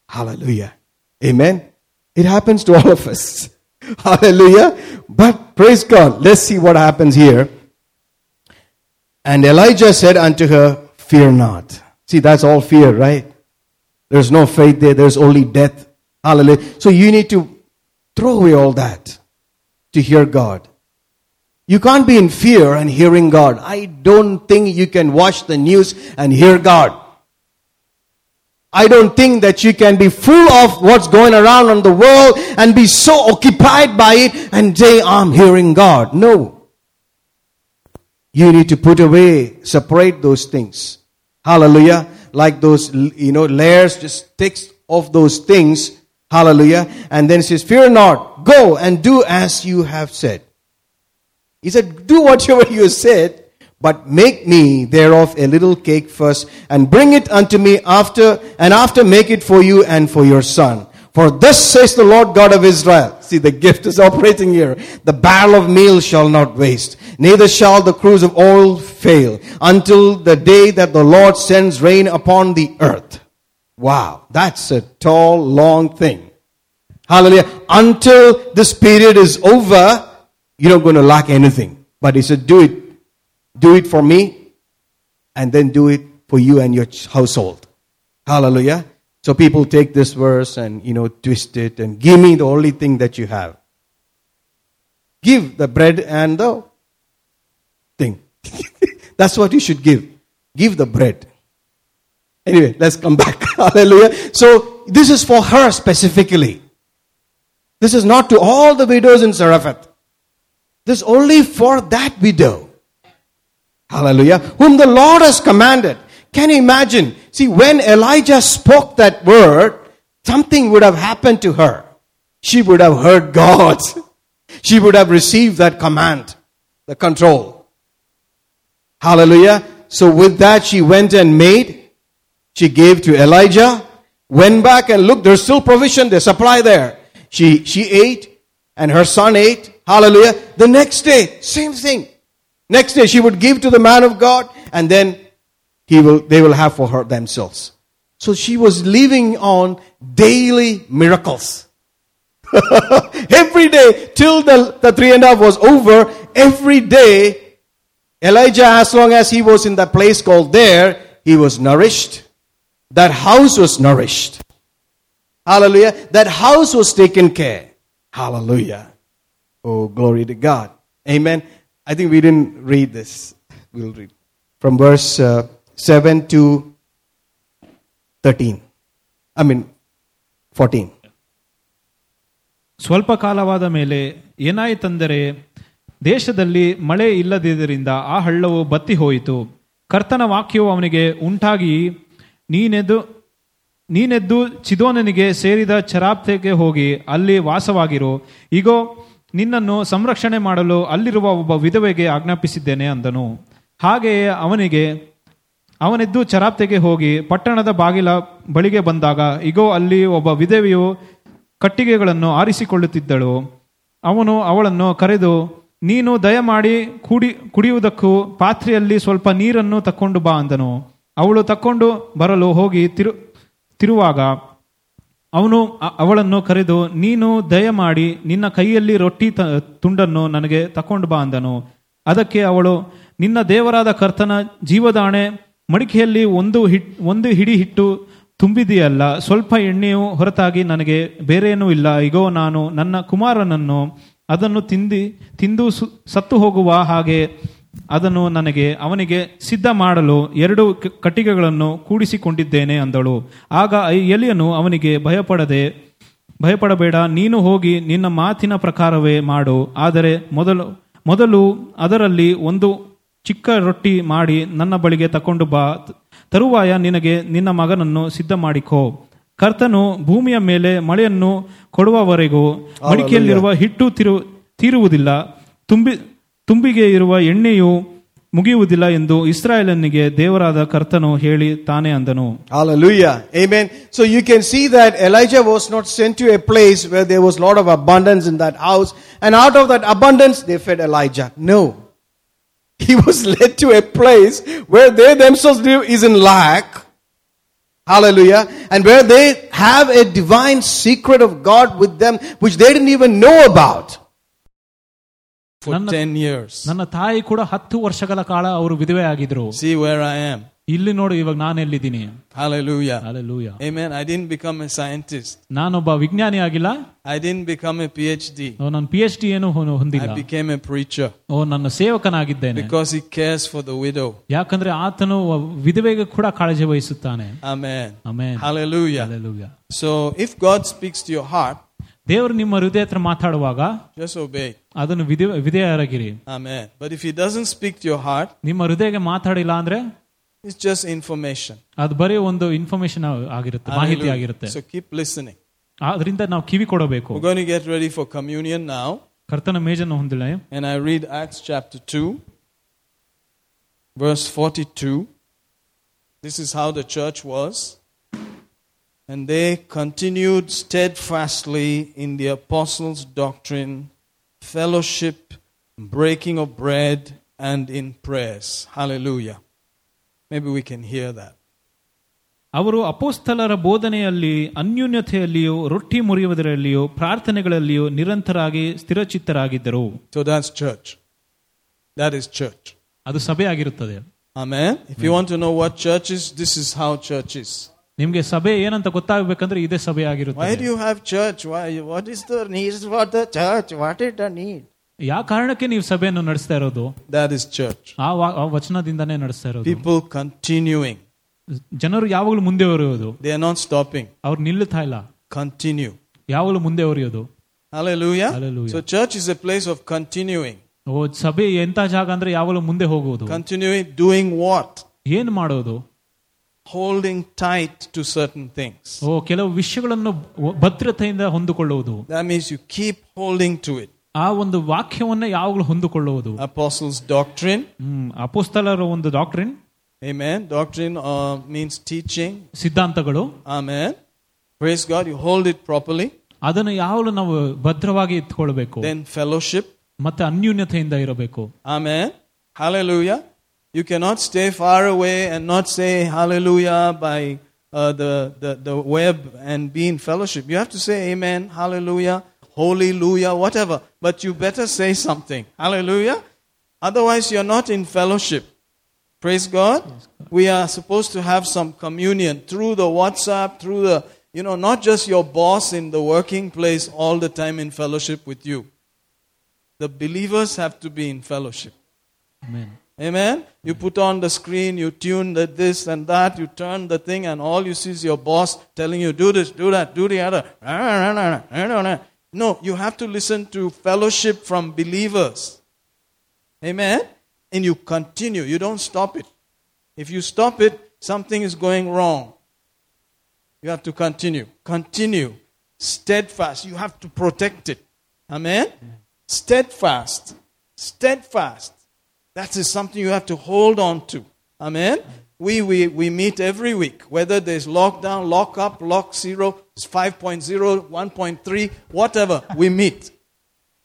S3: Hallelujah. Amen. It happens to all of us. Hallelujah. But praise God. Let's see what happens here. And Elijah said unto her, Fear not. See, that's all fear, right? There's no faith there, there's only death. Hallelujah. So you need to throw away all that to hear God. You can't be in fear and hearing God. I don't think you can watch the news and hear God. I don't think that you can be full of what's going around in the world and be so occupied by it and say, I'm hearing God. No. You need to put away, separate those things. Hallelujah. Like those, you know, layers, just takes off those things. Hallelujah. And then he says, Fear not, go and do as you have said. He said, Do whatever you said, but make me thereof a little cake first, and bring it unto me after, and after make it for you and for your son. For thus says the Lord God of Israel. See, the gift is operating here. The barrel of meal shall not waste, neither shall the cruse of oil fail, until the day that the Lord sends rain upon the earth. Wow, that's a tall, long thing. Hallelujah. Until this period is over, you're not going to lack anything. But he said, do it. Do it for me, and then do it for you and your household. Hallelujah. So people take this verse and, you know, twist it and give me the only thing that you have. Give the bread and the thing. That's what you should give. Give the bread. Anyway, let's come back. Hallelujah. So this is for her specifically. This is not to all the widows in Zarephath. This is only for that widow. Hallelujah. Whom the Lord has commanded. Can you imagine? See, when Elijah spoke that word, something would have happened to her. She would have heard God. She would have received that command, the control. Hallelujah. So with that, she went and made. She gave to Elijah, went back and looked, there's still provision, there's supply there. She, she ate and her son ate. Hallelujah. The next day, same thing. Next day, she would give to the man of God and then he will, they will have for her themselves. So she was living on daily miracles. every day, till the, the three and a half was over, every day, Elijah, as long as he was in that place called there, he was nourished. That house was nourished. Hallelujah. That house was taken care. Hallelujah. Oh, glory to God. Amen. I think we didn't read this. We'll read from verse uh, 7 to 13. I mean, 14.
S2: ಸ್ವಲ್ಪ ಕಾಲವಾದ ಮೇಲೆ ಏನಾಯಿತೆಂದರೆ ದೇಶದಲ್ಲಿ ಮಳೆ ಇಲ್ಲದಿದ್ದರಿಂದ ಆ ಹಳ್ಳವು ಬತ್ತಿ ಹೋಯಿತು ಕರ್ತನ ವಾಕ್ಯವು ಅವನಿಗೆ ಉಂಟಾಗಿ ನೀನೆದ್ದು ನೀನೆದ್ದು ಚಿದೋನನಿಗೆ ಸೇರಿದ ಚರಾಪ್ತೆಗೆ ಹೋಗಿ ಅಲ್ಲಿ ವಾಸವಾಗಿರು. ಈಗೋ ನಿನ್ನನ್ನು ಸಂರಕ್ಷಣೆ ಮಾಡಲು ಅಲ್ಲಿರುವ ಒಬ್ಬ ವಿಧವೆಗೆ ಆಜ್ಞಾಪಿಸಿದ್ದೇನೆ ಅಂದನು. ಹಾಗೆಯೇ ಅವನಿಗೆ, ಅವನೆದ್ದು ಚರಾಪ್ತೆಗೆ ಹೋಗಿ ಪಟ್ಟಣದ ಬಾಗಿಲ ಬಳಿಗೆ ಬಂದಾಗ, ಇಗೋ, ಅಲ್ಲಿ ಒಬ್ಬ ವಿಧವೆಯು ಕಟ್ಟಿಗೆಗಳನ್ನು ಆರಿಸಿಕೊಳ್ಳುತ್ತಿದ್ದಳು. ಅವನು ಅವಳನ್ನು ಕರೆದು, ನೀನು ದಯಮಾಡಿ ಕುಡಿ, ಕುಡಿಯುವುದಕ್ಕೂ ಪಾತ್ರೆಯಲ್ಲಿ ಸ್ವಲ್ಪ ನೀರನ್ನು ತಕ್ಕೊಂಡು ಬಾ ಅಂದನು. ಅವಳು ತಕ್ಕೊಂಡು ಬರಲು ಹೋಗಿ ತಿರು, ತಿರುವಾಗ ಅವನು ಅವಳನ್ನು ಕರೆದು, ನೀನು ದಯಮಾಡಿ ನಿನ್ನ ಕೈಯಲ್ಲಿ ರೊಟ್ಟಿ ತುಂಡನ್ನು ನನಗೆ ತಕೊಂಡು ಬಾ ಅಂದನು. ಅದಕ್ಕೆ ಅವಳು, ನಿನ್ನ ದೇವರಾದ ಕರ್ತನ ಜೀವದಾಣೆ ಮಡಿಕೆಯಲ್ಲಿ ಒಂದು ಹಿಟ್, ಒಂದು ಹಿಡಿ ಹಿಟ್ಟು ತುಂಬಿದೆಯಲ್ಲ, ಸ್ವಲ್ಪ ಎಣ್ಣೆಯು ಹೊರತಾಗಿ ನನಗೆ ಬೇರೇನೂ ಇಲ್ಲ. ಇಗೋ, ನಾನು ನನ್ನ ಕುಮಾರನನ್ನು ಅದನ್ನು ತಿಂದಿ, ತಿಂದು ಸತ್ತು ಹೋಗುವ ಹಾಗೆ ಅದನ್ನು ನನಗೆ ಅವನಿಗೆ ಸಿದ್ಧ ಮಾಡಲು ಎರಡು ಕಟ್ಟಿಗೆಗಳನ್ನು ಕೂಡಿಸಿಕೊಂಡಿದ್ದೇನೆ ಅಂದಳು. ಆಗ ಎಲಿಯನು ಅವನಿಗೆ ಭಯಪಡದೆ ಭಯಪಡಬೇಡ ನೀನು ಹೋಗಿ ನಿನ್ನ ಮಾತಿನ ಪ್ರಕಾರವೇ ಮಾಡು. ಆದರೆ ಮೊದಲು ಮೊದಲು ಅದರಲ್ಲಿ ಒಂದು ಚಿಕ್ಕ ರೊಟ್ಟಿ ಮಾಡಿ ನನ್ನ ಬಳಿಗೆ ತಕೊಂಡು ಬಾ. ತರುವಾಯ ನಿನಗೆ ನಿನ್ನ ಮಗನನ್ನು ಸಿದ್ಧ ಮಾಡಿಕೋ. ಕರ್ತನು ಭೂಮಿಯ ಮೇಲೆ ಮಳೆಯನ್ನು ಕೊಡುವವರೆಗೂ ಮಡಿಕೆಯಲ್ಲಿರುವ ಹಿಟ್ಟು ತಿರು ತೀರುವುದಿಲ್ಲ. ತುಂಬಿ ತುಂಬಿಗೆ ಇರುವ ಎಣ್ಣೆಯು ಮುಗಿಯುವುದಿಲ್ಲ ಎಂದು ಇಸ್ರಾಯೇಲನಿಗೆ ದೇವರಾದ ಕರ್ತನು ಹೇಳಿ ತಾನೇ ಅಂದನು
S3: Hallelujah. Amen. So you can see that Elijah was not sent to a place where there was a lot of abundance in that house. And out of that abundance, they fed Elijah. No. He was led to a place where they themselves live is in lack. Hallelujah. And where they have a divine secret of God with them, which they didn't even know about.
S1: For
S2: Nana-
S1: 10 years.
S2: ನನ್ನ ತಾಯಿ ಕೂಡ ಹತ್ತು ವರ್ಷಗಳ ಕಾಲ ಅವರು ವಿಧವೆ ಆಗಿದ್ರು
S1: See where I am.
S2: ಇಲ್ಲಿ ನೋಡು ಇವಾಗ ನಾನು ಎಲ್ಲಿದ್ದೀನಿ
S1: Hallelujah.
S2: Alleluia
S1: Amen. I didn't become a scientist.
S2: ನಾನೊಬ್ಬ ವಿಜ್ಞಾನಿ ಆಗಿಲ್ಲ
S1: I didn't become a PhD.
S2: ಓ, ನಾನು ಪಿ ಎಚ್ ಡಿ ಏನು ಹೊ-
S1: I
S2: ಹೊಂದಿಲ್ಲ
S1: became a preacher
S2: ಓ ನನ್ನ ಸೇವಕನಾಗಿದ್ದೇನೆ
S1: because he cares for the widow.
S2: ಯಾಕಂದ್ರೆ ಆತನು ವಿಧವೆಗೆ ಕೂಡ ಕಾಳಜಿ ವಹಿಸುತ್ತಾನೆ
S1: Amen.
S2: Amen
S1: Hallelujah.
S2: Hallelujah.
S1: So if God speaks to your heart,
S2: ದೇವರು ನಿಮ್ಮ ಹೃದಯ ಹತ್ರ ಮಾತಾಡುವಾಗ
S1: just obey.
S2: ಅದನ್ನು ವಿಧೆ ವಿಧೇಯರಾಗಿರಿ
S1: Amen. But if he doesn't speak to your heart,
S2: ನಿಮ್ಮ ಹೃದಯಗೆ ಮಾತಾಡಿಲ್ಲ ಅಂದ್ರೆ
S1: It's just information.
S2: ಅದು ಬರೀ ಒಂದು ಇನ್ಫಾರ್ಮೇಶನ್ ಆಗಿರುತ್ತೆ ಮಾಹಿತಿ
S1: Hallelujah.
S2: ಆಗಿರುತ್ತೆ
S1: So keep listening.
S2: ಆದ್ರಿಂದ ನಾವು ಕಿವಿ ಕೊಡಬೇಕು
S1: We're going to get ready for communion now.
S2: ಕರ್ತನ ಮೇಜನ್ನು ಹೊಂದಿಲ್ಲ
S1: And I read Acts chapter 2, verse 42. This is how the church was. And they continued steadfastly in the apostles' doctrine, fellowship, breaking of bread, and in prayers. Hallelujah. Maybe we can hear that.
S2: ಅವರು ಅಪೋಸ್ತಲರ ಬೋಧನೆಯಲ್ಲಿ ಅನ್ಯೂನ್ಯತೆಯಲ್ಲಿಯೂ ರೊಟ್ಟಿ ಮುರಿಯುವುದರಲ್ಲಿಯೂ ಪ್ರಾರ್ಥನೆಗಳಲ್ಲಿಯೂ ನಿರಂತರಾಗಿ ಸ್ಥಿರಚಿತ್ತರಾಗಿದ್ದರು
S1: So that's church. That is church.
S2: ಅದು ಸಭೆ ಆಗಿರುತ್ತದೆ
S1: Amen. If you want to know what church is, this is how church is.
S2: ನಿಮ್ಗೆ ಸಭೆ ಏನಂತ ಗೊತ್ತಾಗಬೇಕಂದ್ರೆ ಇದೇ ಸಭೆ
S1: Why
S2: ಆಗಿರುತ್ತದೆ
S1: do you have church? Why, what is the need for the church? What is the need?
S2: ಯಾವ ಕಾರಣಕ್ಕೆ ನೀವು ಸಭೆಯನ್ನು ನಡೆಸ್ತಾ ಇರೋದು
S1: That is church.
S2: ಆ ವಾ- ಆ ವಚನದಿಂದಾನೇ ನಡೆಸ್ತಾ ಇರೋದು
S1: People continuing.
S2: ಜನರು ಯಾವಾಗಲೂ ಮುಂದೆ ಒರೆಯೋದು
S1: They are not stopping.
S2: ಅವ್ರು ನಿಲ್ಲುತ್ತಾ ಇಲ್ಲ
S1: Continue.
S2: ಯಾವಾಗಲೂ ಮುಂದೆ ಒರೆಯೋದು
S1: Hallelujah.
S2: Hallelujah.
S1: So church is a place of continuing.
S2: ಓ ಸಭೆ ಎಂತ ಜಾಗ ಅಂದ್ರೆ ಯಾವಾಗಲೂ ಮುಂದೆ ಹೋಗುವುದು
S1: Continuing doing what?
S2: ಏನ್ ಮಾಡೋದು
S1: Holding tight to certain things.
S2: ಓ ಕೆಲವು ವಿಷಯಗಳನ್ನು ಭದ್ರತೆಯಿಂದ ಹೊಂದಿಕೊಳ್ಳುವುದು
S1: That means you keep holding to it.
S2: ಆ ಒಂದು ವಾಕ್ಯವನ್ನ ಯಾವಾಗಲೂ ಹೊಂದಿಕೊಳ್ಳುವುದು
S1: Apostles' doctrine.
S2: ಹ್ಮ್ ಅಪೋಸ್ತಲರ ಒಂದು doctrine
S1: Amen. Doctrine uh, means teaching.
S2: ಸಿದ್ಧಾಂತಗಳು
S1: Amen. Praise God. You hold it properly.
S2: ಅದನ್ನು ಯಾವಾಗಲೂ ನಾವು ಭದ್ರವಾಗಿ ಇಟ್ಕೊಳ್ಬೇಕು
S1: Then fellowship.
S2: ಮತ್ತೆ ಅನ್ಯೂನ್ಯತೆಯಿಂದ ಇರಬೇಕು
S1: Amen. Hallelujah. You cannot stay far away and not say hallelujah by uh, the, the, the web and be in fellowship. You have to say amen, hallelujah, hallelujah, whatever. But you better say something. Hallelujah. Otherwise, you're not in fellowship. Praise God. We are supposed to have some communion through the WhatsApp, through the, you know, not just your boss in the working place all the time in fellowship with you. The believers have to be in fellowship.
S2: Amen.
S1: Amen. You put on the screen, you tune the this and that, you turn the thing, and all you see is your boss telling you, do this, do that, do the other. No, you have to listen to fellowship from believers. Amen. And you continue, you don't stop it. If you stop it, something is going wrong. You have to continue. Continue. Steadfast. You have to protect it. Amen. Steadfast. Steadfast. That is something you have to hold on to. Amen. We, we, we meet every week, whether there's lockdown, lock up, lock zero, it's 5.0, 1.3, whatever, we meet.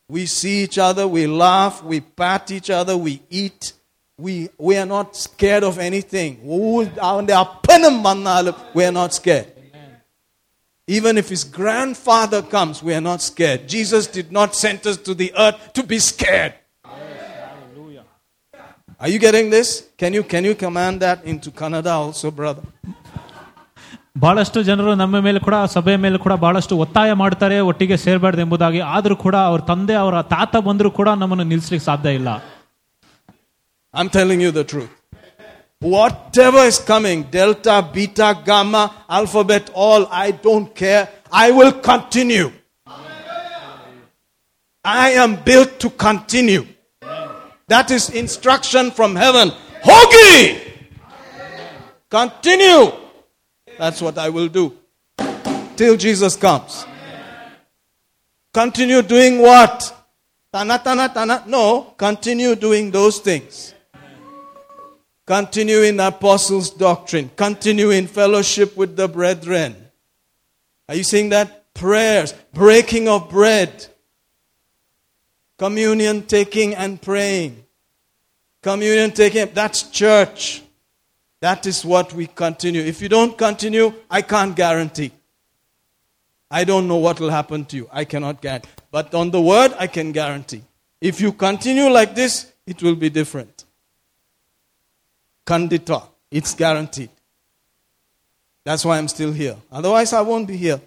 S1: We see each other, we laugh, we pat each other, we eat. We, we are not scared of anything. We are not scared. Even if his grandfather comes, we are not scared. Jesus did not send us to the earth to be scared. Are you getting this? Can you, can you command that into Kannada also, brother?
S2: ಬಹಳಷ್ಟು ಜನರು ನಮ್ಮ ಮೇಲೆ ಕೂಡ ಸಭೆ ಮೇಲೆ ಕೂಡ ಬಹಳಷ್ಟು ಒತ್ತಾಯ ಮಾಡ್ತಾರೆ ಒಟ್ಟಿಗೆ ಸೇರಬಾರ್ದು ಎಂಬುದಾಗಿ ಆದರೂ ಕೂಡ ಅವ್ರ ತಂದೆ ಅವರ ತಾತ ಬಂದರೂ ಕೂಡ ನಮ್ಮನ್ನು ನಿಲ್ಲಿಸಲಿಕ್ಕೆ ಸಾಧ್ಯ ಇಲ್ಲ
S1: I am telling you the truth whatever is coming delta beta gamma alphabet all I don't care I will continue I am built to continue that is instruction from heaven. Hogi! Continue. That's what I will do. Till Jesus comes. Continue doing what? Tana, tana, tana. No, continue doing those things. Continue in apostles' doctrine. Continue in fellowship with the brethren. Are you seeing that? Prayers, breaking of bread, communion taking and praying. Communion taking, that's church. That is what we continue. If you don't continue, I can't guarantee. I don't know what will happen to you. I cannot guarantee. But on the word, I can guarantee. If you continue like this, it will be different. Kandita. It's guaranteed. That's why I'm still here. Otherwise, I won't be here.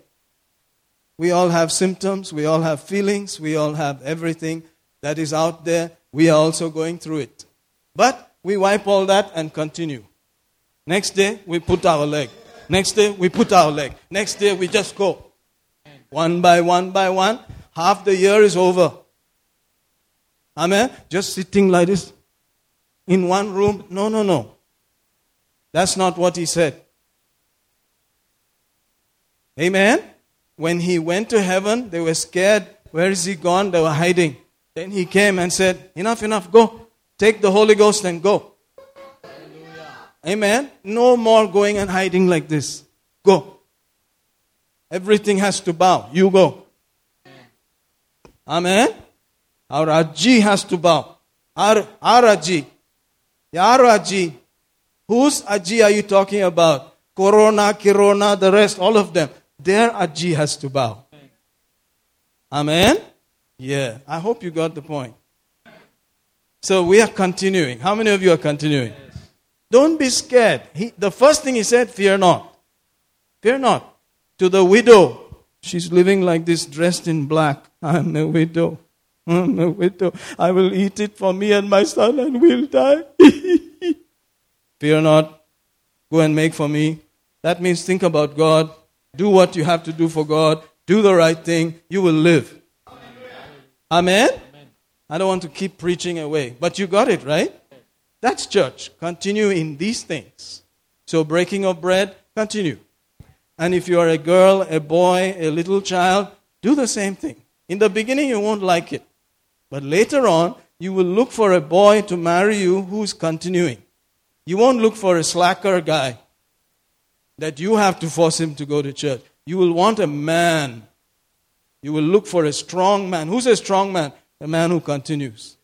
S1: We all have symptoms, we all have feelings, we all have everything that is out there. We are also going through it. But we wipe all that and continue. Next day, we put our leg. Next day, we put our leg. Next day, we just go. One by one by one. Half the year is over. Amen. Just sitting like this in one room. No, no, no. That's not what he said. Amen? When he went to heaven, they were scared. Where is he gone? They were hiding. Then he came and said, Enough, enough, go. Take the Holy Ghost and go. Amen? No more going and hiding like this. Go. Everything has to bow. You go. Amen? Our Aji has to bow. Our, our Aji. Yar Aji. Whose Aji are you talking about? Corona, Kirona, the rest, all of them. Their Aji has to bow. Amen? Yeah. I hope you got the point. So we are continuing. How many of you are continuing? Don't be scared. He, the first thing he said, fear not. Fear not. To the widow, she's living like this, dressed in black. I'm a widow. I'm a widow. I will eat it for me and my son and we'll die. fear not. Go and make for me. That means think about God. Do what you have to do for God. Do the right thing. You will live. Amen? Amen? I don't want to keep preaching away, but you got it, right? That's church. Continue in these things. So, breaking of bread, continue. And if you are a girl, a boy, a little child, do the same thing. In the beginning, you won't like it. But later on, you will look for a boy to marry you who's continuing. You won't look for a slacker guy that you have to force him to go to church. You will want a man. You will look for a strong man. Who's a strong man? A man who continues.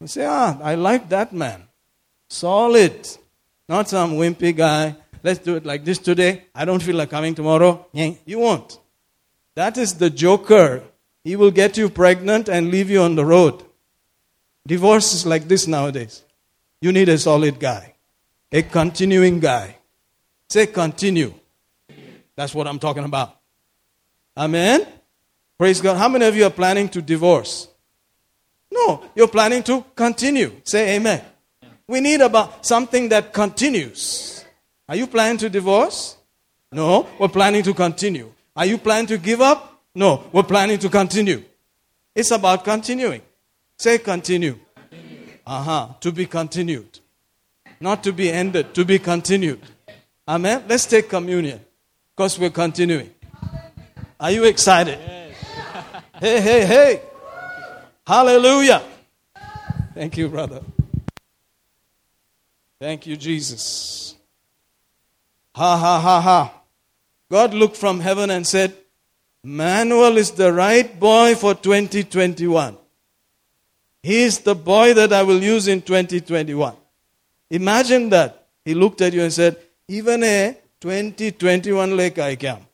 S1: You say, ah, I like that man. Solid. Not some wimpy guy. Let's do it like this today. I don't feel like coming tomorrow. You won't. That is the joker. He will get you pregnant and leave you on the road. Divorce is like this nowadays. You need a solid guy, a continuing guy. Say continue. That's what I'm talking about. Amen. Praise God. How many of you are planning to divorce? No, you're planning to continue. Say amen. We need about something that continues. Are you planning to divorce? No, we're planning to continue. Are you planning to give up? No, we're planning to continue. It's about continuing. Say continue. Uh huh. To be continued. Not to be ended, to be continued. Amen. Let's take communion because we're continuing. Are you excited? Yes. hey, hey, hey. Hallelujah. Thank you, brother. Thank you, Jesus. Ha ha ha ha. God looked from heaven and said, Manuel is the right boy for 2021. He is the boy that I will use in 2021. Imagine that. He looked at you and said, even a 2021 like I can.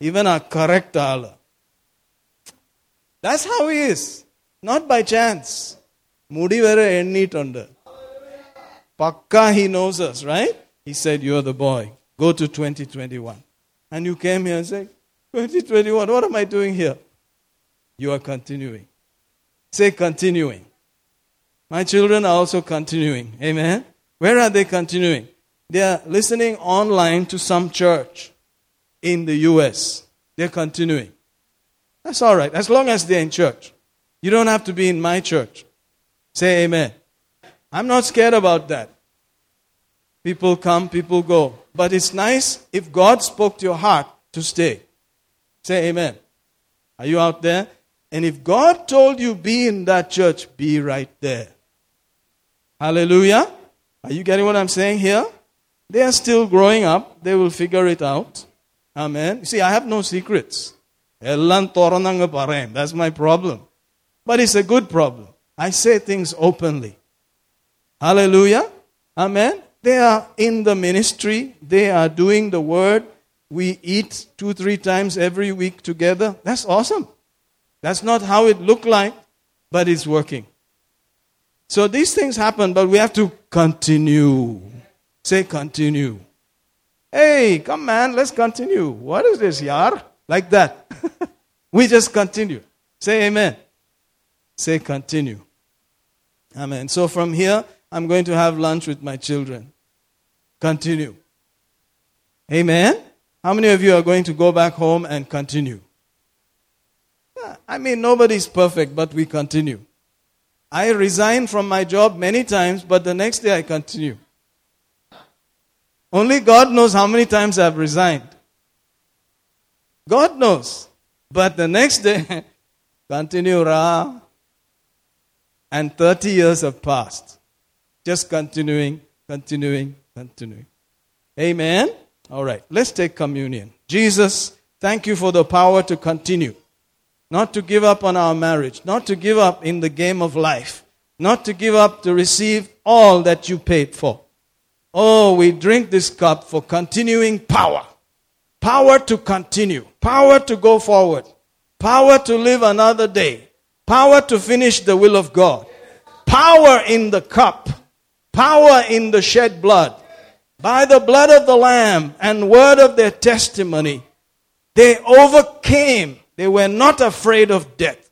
S1: Even a correct Allah. That's how he is. Not by chance. Mudi vere ennitundu. Pakka he knows us, right? He said, You're the boy. Go to 2021. And you came here and said, 2021, what am I doing here? You are continuing. Say continuing. My children are also continuing. Amen. Where are they continuing? They are listening online to some church in the US. They're continuing. That's all right, as long as they're in church. You don't have to be in my church. Say amen. I'm not scared about that. People come, people go. But it's nice if God spoke to your heart to stay. Say amen. Are you out there? And if God told you be in that church, be right there. Hallelujah. Are you getting what I'm saying here? They are still growing up. They will figure it out. Amen. You see, I have no secrets. That's my problem. But it's a good problem. I say things openly. Hallelujah. Amen. They are in the ministry. They are doing the word. We eat two, three times every week together. That's awesome. That's not how it looked like, but it's working. So these things happen, but we have to continue. Say continue. Hey, come man, let's continue. What is this, yar? Like that. we just continue. Say amen. Say continue. Amen. So from here, I'm going to have lunch with my children. Continue. Amen. How many of you are going to go back home and continue? I mean, nobody's perfect, but we continue. I resign from my job many times, but the next day I continue. Only God knows how many times I've resigned. God knows. But the next day, continue Ra. And 30 years have passed. Just continuing, continuing, continuing. Amen? All right, let's take communion. Jesus, thank you for the power to continue. Not to give up on our marriage, not to give up in the game of life, not to give up to receive all that you paid for. Oh, we drink this cup for continuing power. Power to continue. Power to go forward. Power to live another day. Power to finish the will of God. Power in the cup. Power in the shed blood. By the blood of the Lamb and word of their testimony, they overcame. They were not afraid of death.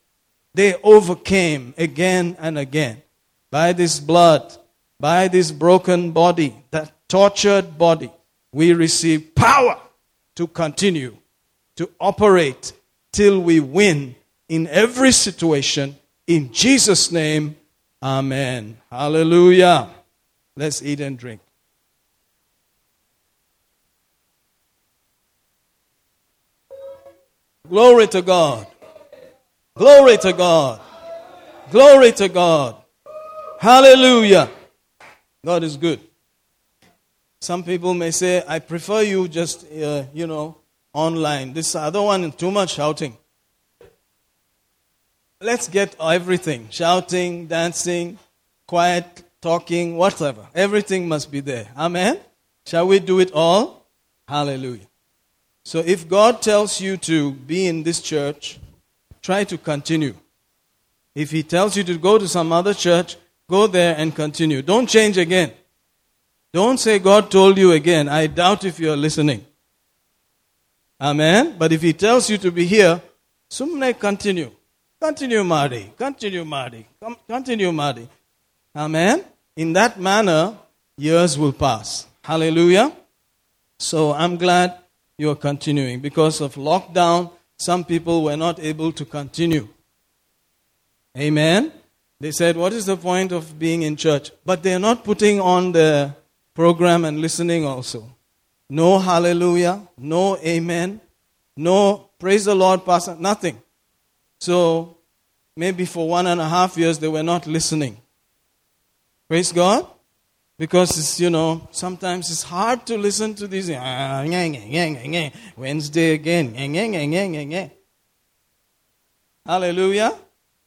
S1: They overcame again and again. By this blood, by this broken body, that tortured body, we receive power to continue to operate till we win in every situation. In Jesus' name, Amen. Hallelujah. Let's eat and drink. Glory to God. Glory to God. Glory to God. Hallelujah. God is good. Some people may say, I prefer you just, uh, you know, online. This other one too much shouting. Let's get everything shouting, dancing, quiet, talking, whatever. Everything must be there. Amen? Shall we do it all? Hallelujah. So if God tells you to be in this church, try to continue. If He tells you to go to some other church, go there and continue. Don't change again. Don't say God told you again. I doubt if you're listening. Amen. But if He tells you to be here, sumne continue. Continue, Marty. Continue, Marty. Continue, Marty. Amen. In that manner, years will pass. Hallelujah. So I'm glad you're continuing. Because of lockdown, some people were not able to continue. Amen. They said, What is the point of being in church? But they're not putting on the program and listening also. No hallelujah, no amen, no praise the Lord, Pastor, nothing. So maybe for one and a half years they were not listening. Praise God. Because it's, you know, sometimes it's hard to listen to these. Ah, Wednesday again. Hallelujah.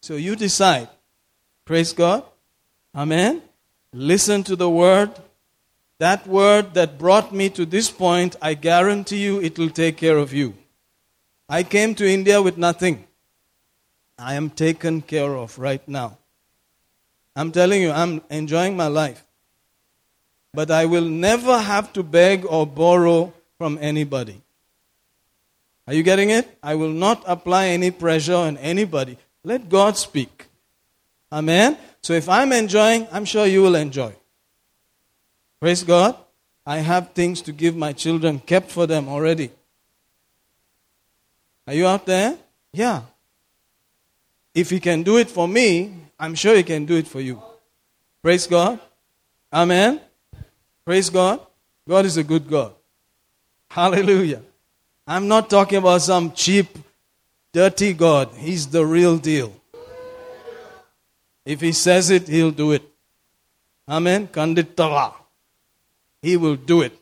S1: So you decide. Praise God. Amen. Listen to the word. That word that brought me to this point, I guarantee you it will take care of you. I came to India with nothing. I am taken care of right now. I'm telling you, I'm enjoying my life. But I will never have to beg or borrow from anybody. Are you getting it? I will not apply any pressure on anybody. Let God speak. Amen? So if I'm enjoying, I'm sure you will enjoy. Praise God. I have things to give my children, kept for them already. Are you out there? Yeah. If He can do it for me, I'm sure He can do it for you. Praise God. Amen. Praise God. God is a good God. Hallelujah. I'm not talking about some cheap, dirty God. He's the real deal. If He says it, He'll do it. Amen. Kanditala. He will do it.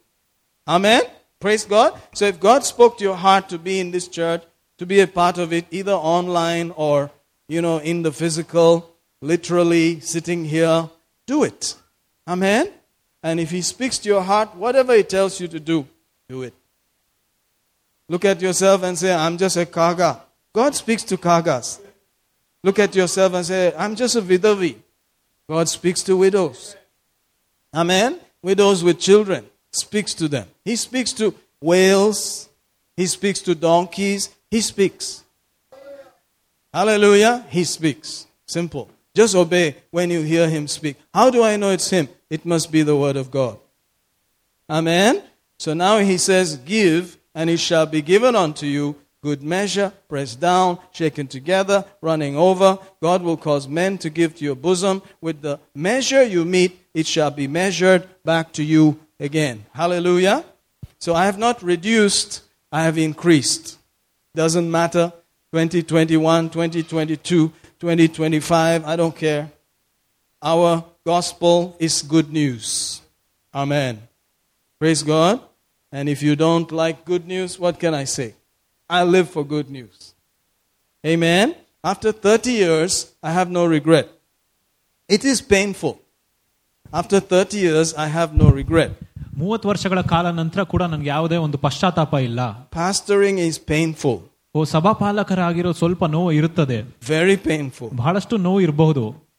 S1: Amen. Praise God. So if God spoke to your heart to be in this church, to be a part of it, either online or, you know, in the physical, literally sitting here, do it. Amen. And if He speaks to your heart, whatever He tells you to do, do it. Look at yourself and say, I'm just a kaga. God speaks to kagas. Look at yourself and say, I'm just a vidavi. God speaks to widows. Amen. Widows with children speaks to them. He speaks to whales. He speaks to donkeys. He speaks. Hallelujah. He speaks. Simple. Just obey when you hear him speak. How do I know it's him? It must be the word of God. Amen. So now he says, Give, and it shall be given unto you. Good measure, pressed down, shaken together, running over. God will cause men to give to your bosom. With the measure you meet, it shall be measured back to you again. Hallelujah. So I have not reduced, I have increased. Doesn't matter 2021, 2022, 2025, I don't care. Our gospel is good news. Amen. Praise God. And if you don't like good news, what can I say? I live for good news. Amen. After 30 years, I have no regret. It is painful. After 30 years, I have no regret.
S2: ಮೂವತ್ತು ವರ್ಷಗಳ ಕಾಲ ನಂತರ ಕೂಡ ನನ್ಗೆ ಯಾವುದೇ ಒಂದು ಪಶ್ಚಾತ್ತಾಪ ಇಲ್ಲ
S1: Pastoring is painful,
S2: ಓ ಸಭಾಪಾಲಕರಾಗಿರೋ ಸ್ವಲ್ಪ ನೋವು ಇರುತ್ತದೆ
S1: very painful.
S2: ಬಹಳಷ್ಟು ನೋವು ಇರಬಹುದು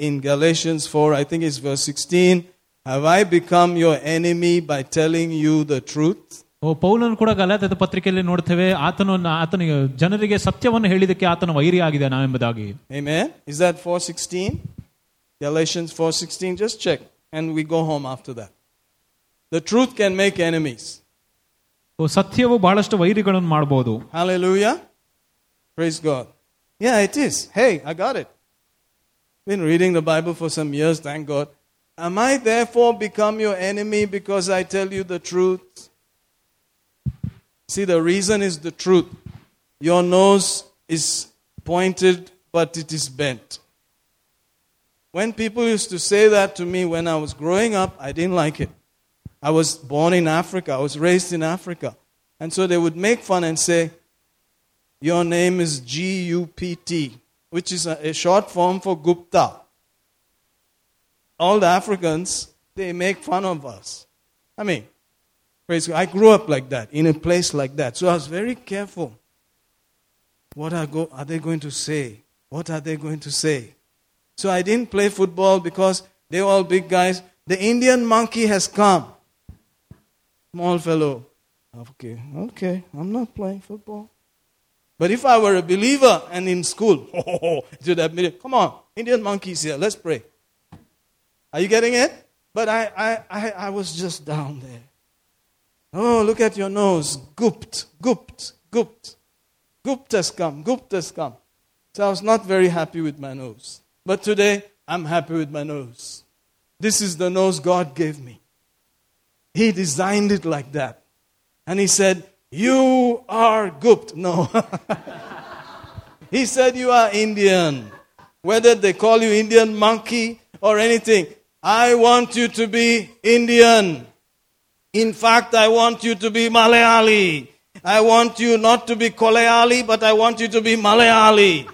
S1: in Galatians 4, I think it's verse 16, Have I become your enemy by telling you the truth?
S2: ಓ ಪೌಲನ್ ಕೂಡ ಗಲಾತದ ಪತ್ರಿಕೆಯಲ್ಲಿ ನೋಡ್ತೇವೆ ಆತನು ಆತನಿಗೆ ಜನರಿಗೆ ಸತ್ಯವನ್ನು ಹೇಳಿದಕ್ಕೆ ಆತನ ವೈರಿ ಆಗಿದೆ ನಾವೆಂಬುದಾಗಿ
S1: Amen. Is that 416? Galatians 4:16 just check and we go home after that. The truth can make enemies.
S2: ಓ ಸತ್ಯವು ಬಹಳಷ್ಟು ವೈರಿಗಳನ್ನು ಮಾಡಬಹುದು
S1: Hallelujah. Praise God. Yeah, it is. Hey, I got it. Been reading the Bible for some years, thank God. Am I therefore become your enemy because I tell you the truth? See, the reason is the truth. Your nose is pointed, but it is bent. When people used to say that to me when I was growing up, I didn't like it. I was born in Africa, I was raised in Africa. And so they would make fun and say, Your name is G U P T, which is a, a short form for Gupta. All the Africans, they make fun of us. I mean, praise God. I grew up like that, in a place like that. So I was very careful. What are, go, are they going to say? What are they going to say? So I didn't play football because they were all big guys. The Indian monkey has come. Small fellow. Okay, okay, I'm not playing football. But if I were a believer and in school, oh, oh, oh, it would have been, come on, Indian monkeys here, let's pray. Are you getting it? But I, I, I, I was just down there. Oh, look at your nose. Gupt, gupt, gupt. Gupt has come, gupt has come. So I was not very happy with my nose. But today, I'm happy with my nose. This is the nose God gave me. He designed it like that. And He said, You are Gupt. No. he said, You are Indian. Whether they call you Indian monkey or anything, I want you to be Indian. In fact, I want you to be Malayali. I want you not to be Koleali, but I want you to be Malayali.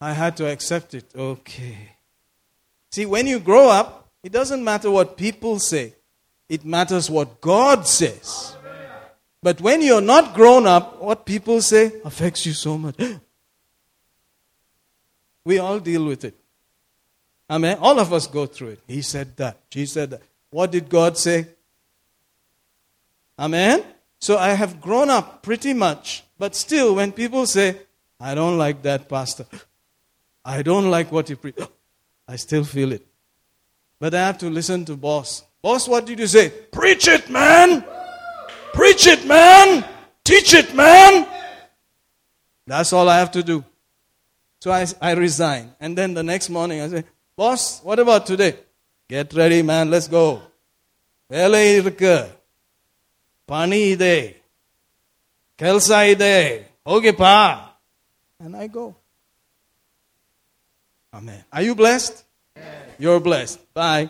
S1: I had to accept it. Okay. See, when you grow up, it doesn't matter what people say, it matters what God says. But when you're not grown up, what people say affects you so much. we all deal with it. Amen. All of us go through it. He said that. She said that. What did God say? Amen. So I have grown up pretty much. But still, when people say, I don't like that pastor, I don't like what he preached, I still feel it. But I have to listen to boss. Boss, what did you say? Preach it, man! Preach it, man! Teach it, man! That's all I have to do. So I, I resign. And then the next morning I say, Boss, what about today? Get ready, man, let's go. வேலை இருக்கு பணி ಇದೆ ಕೆಲಸ ಇದೆ ಹೋಗಿಪ್ಪ and I go. Amen. Are you blessed? You're blessed. Bye.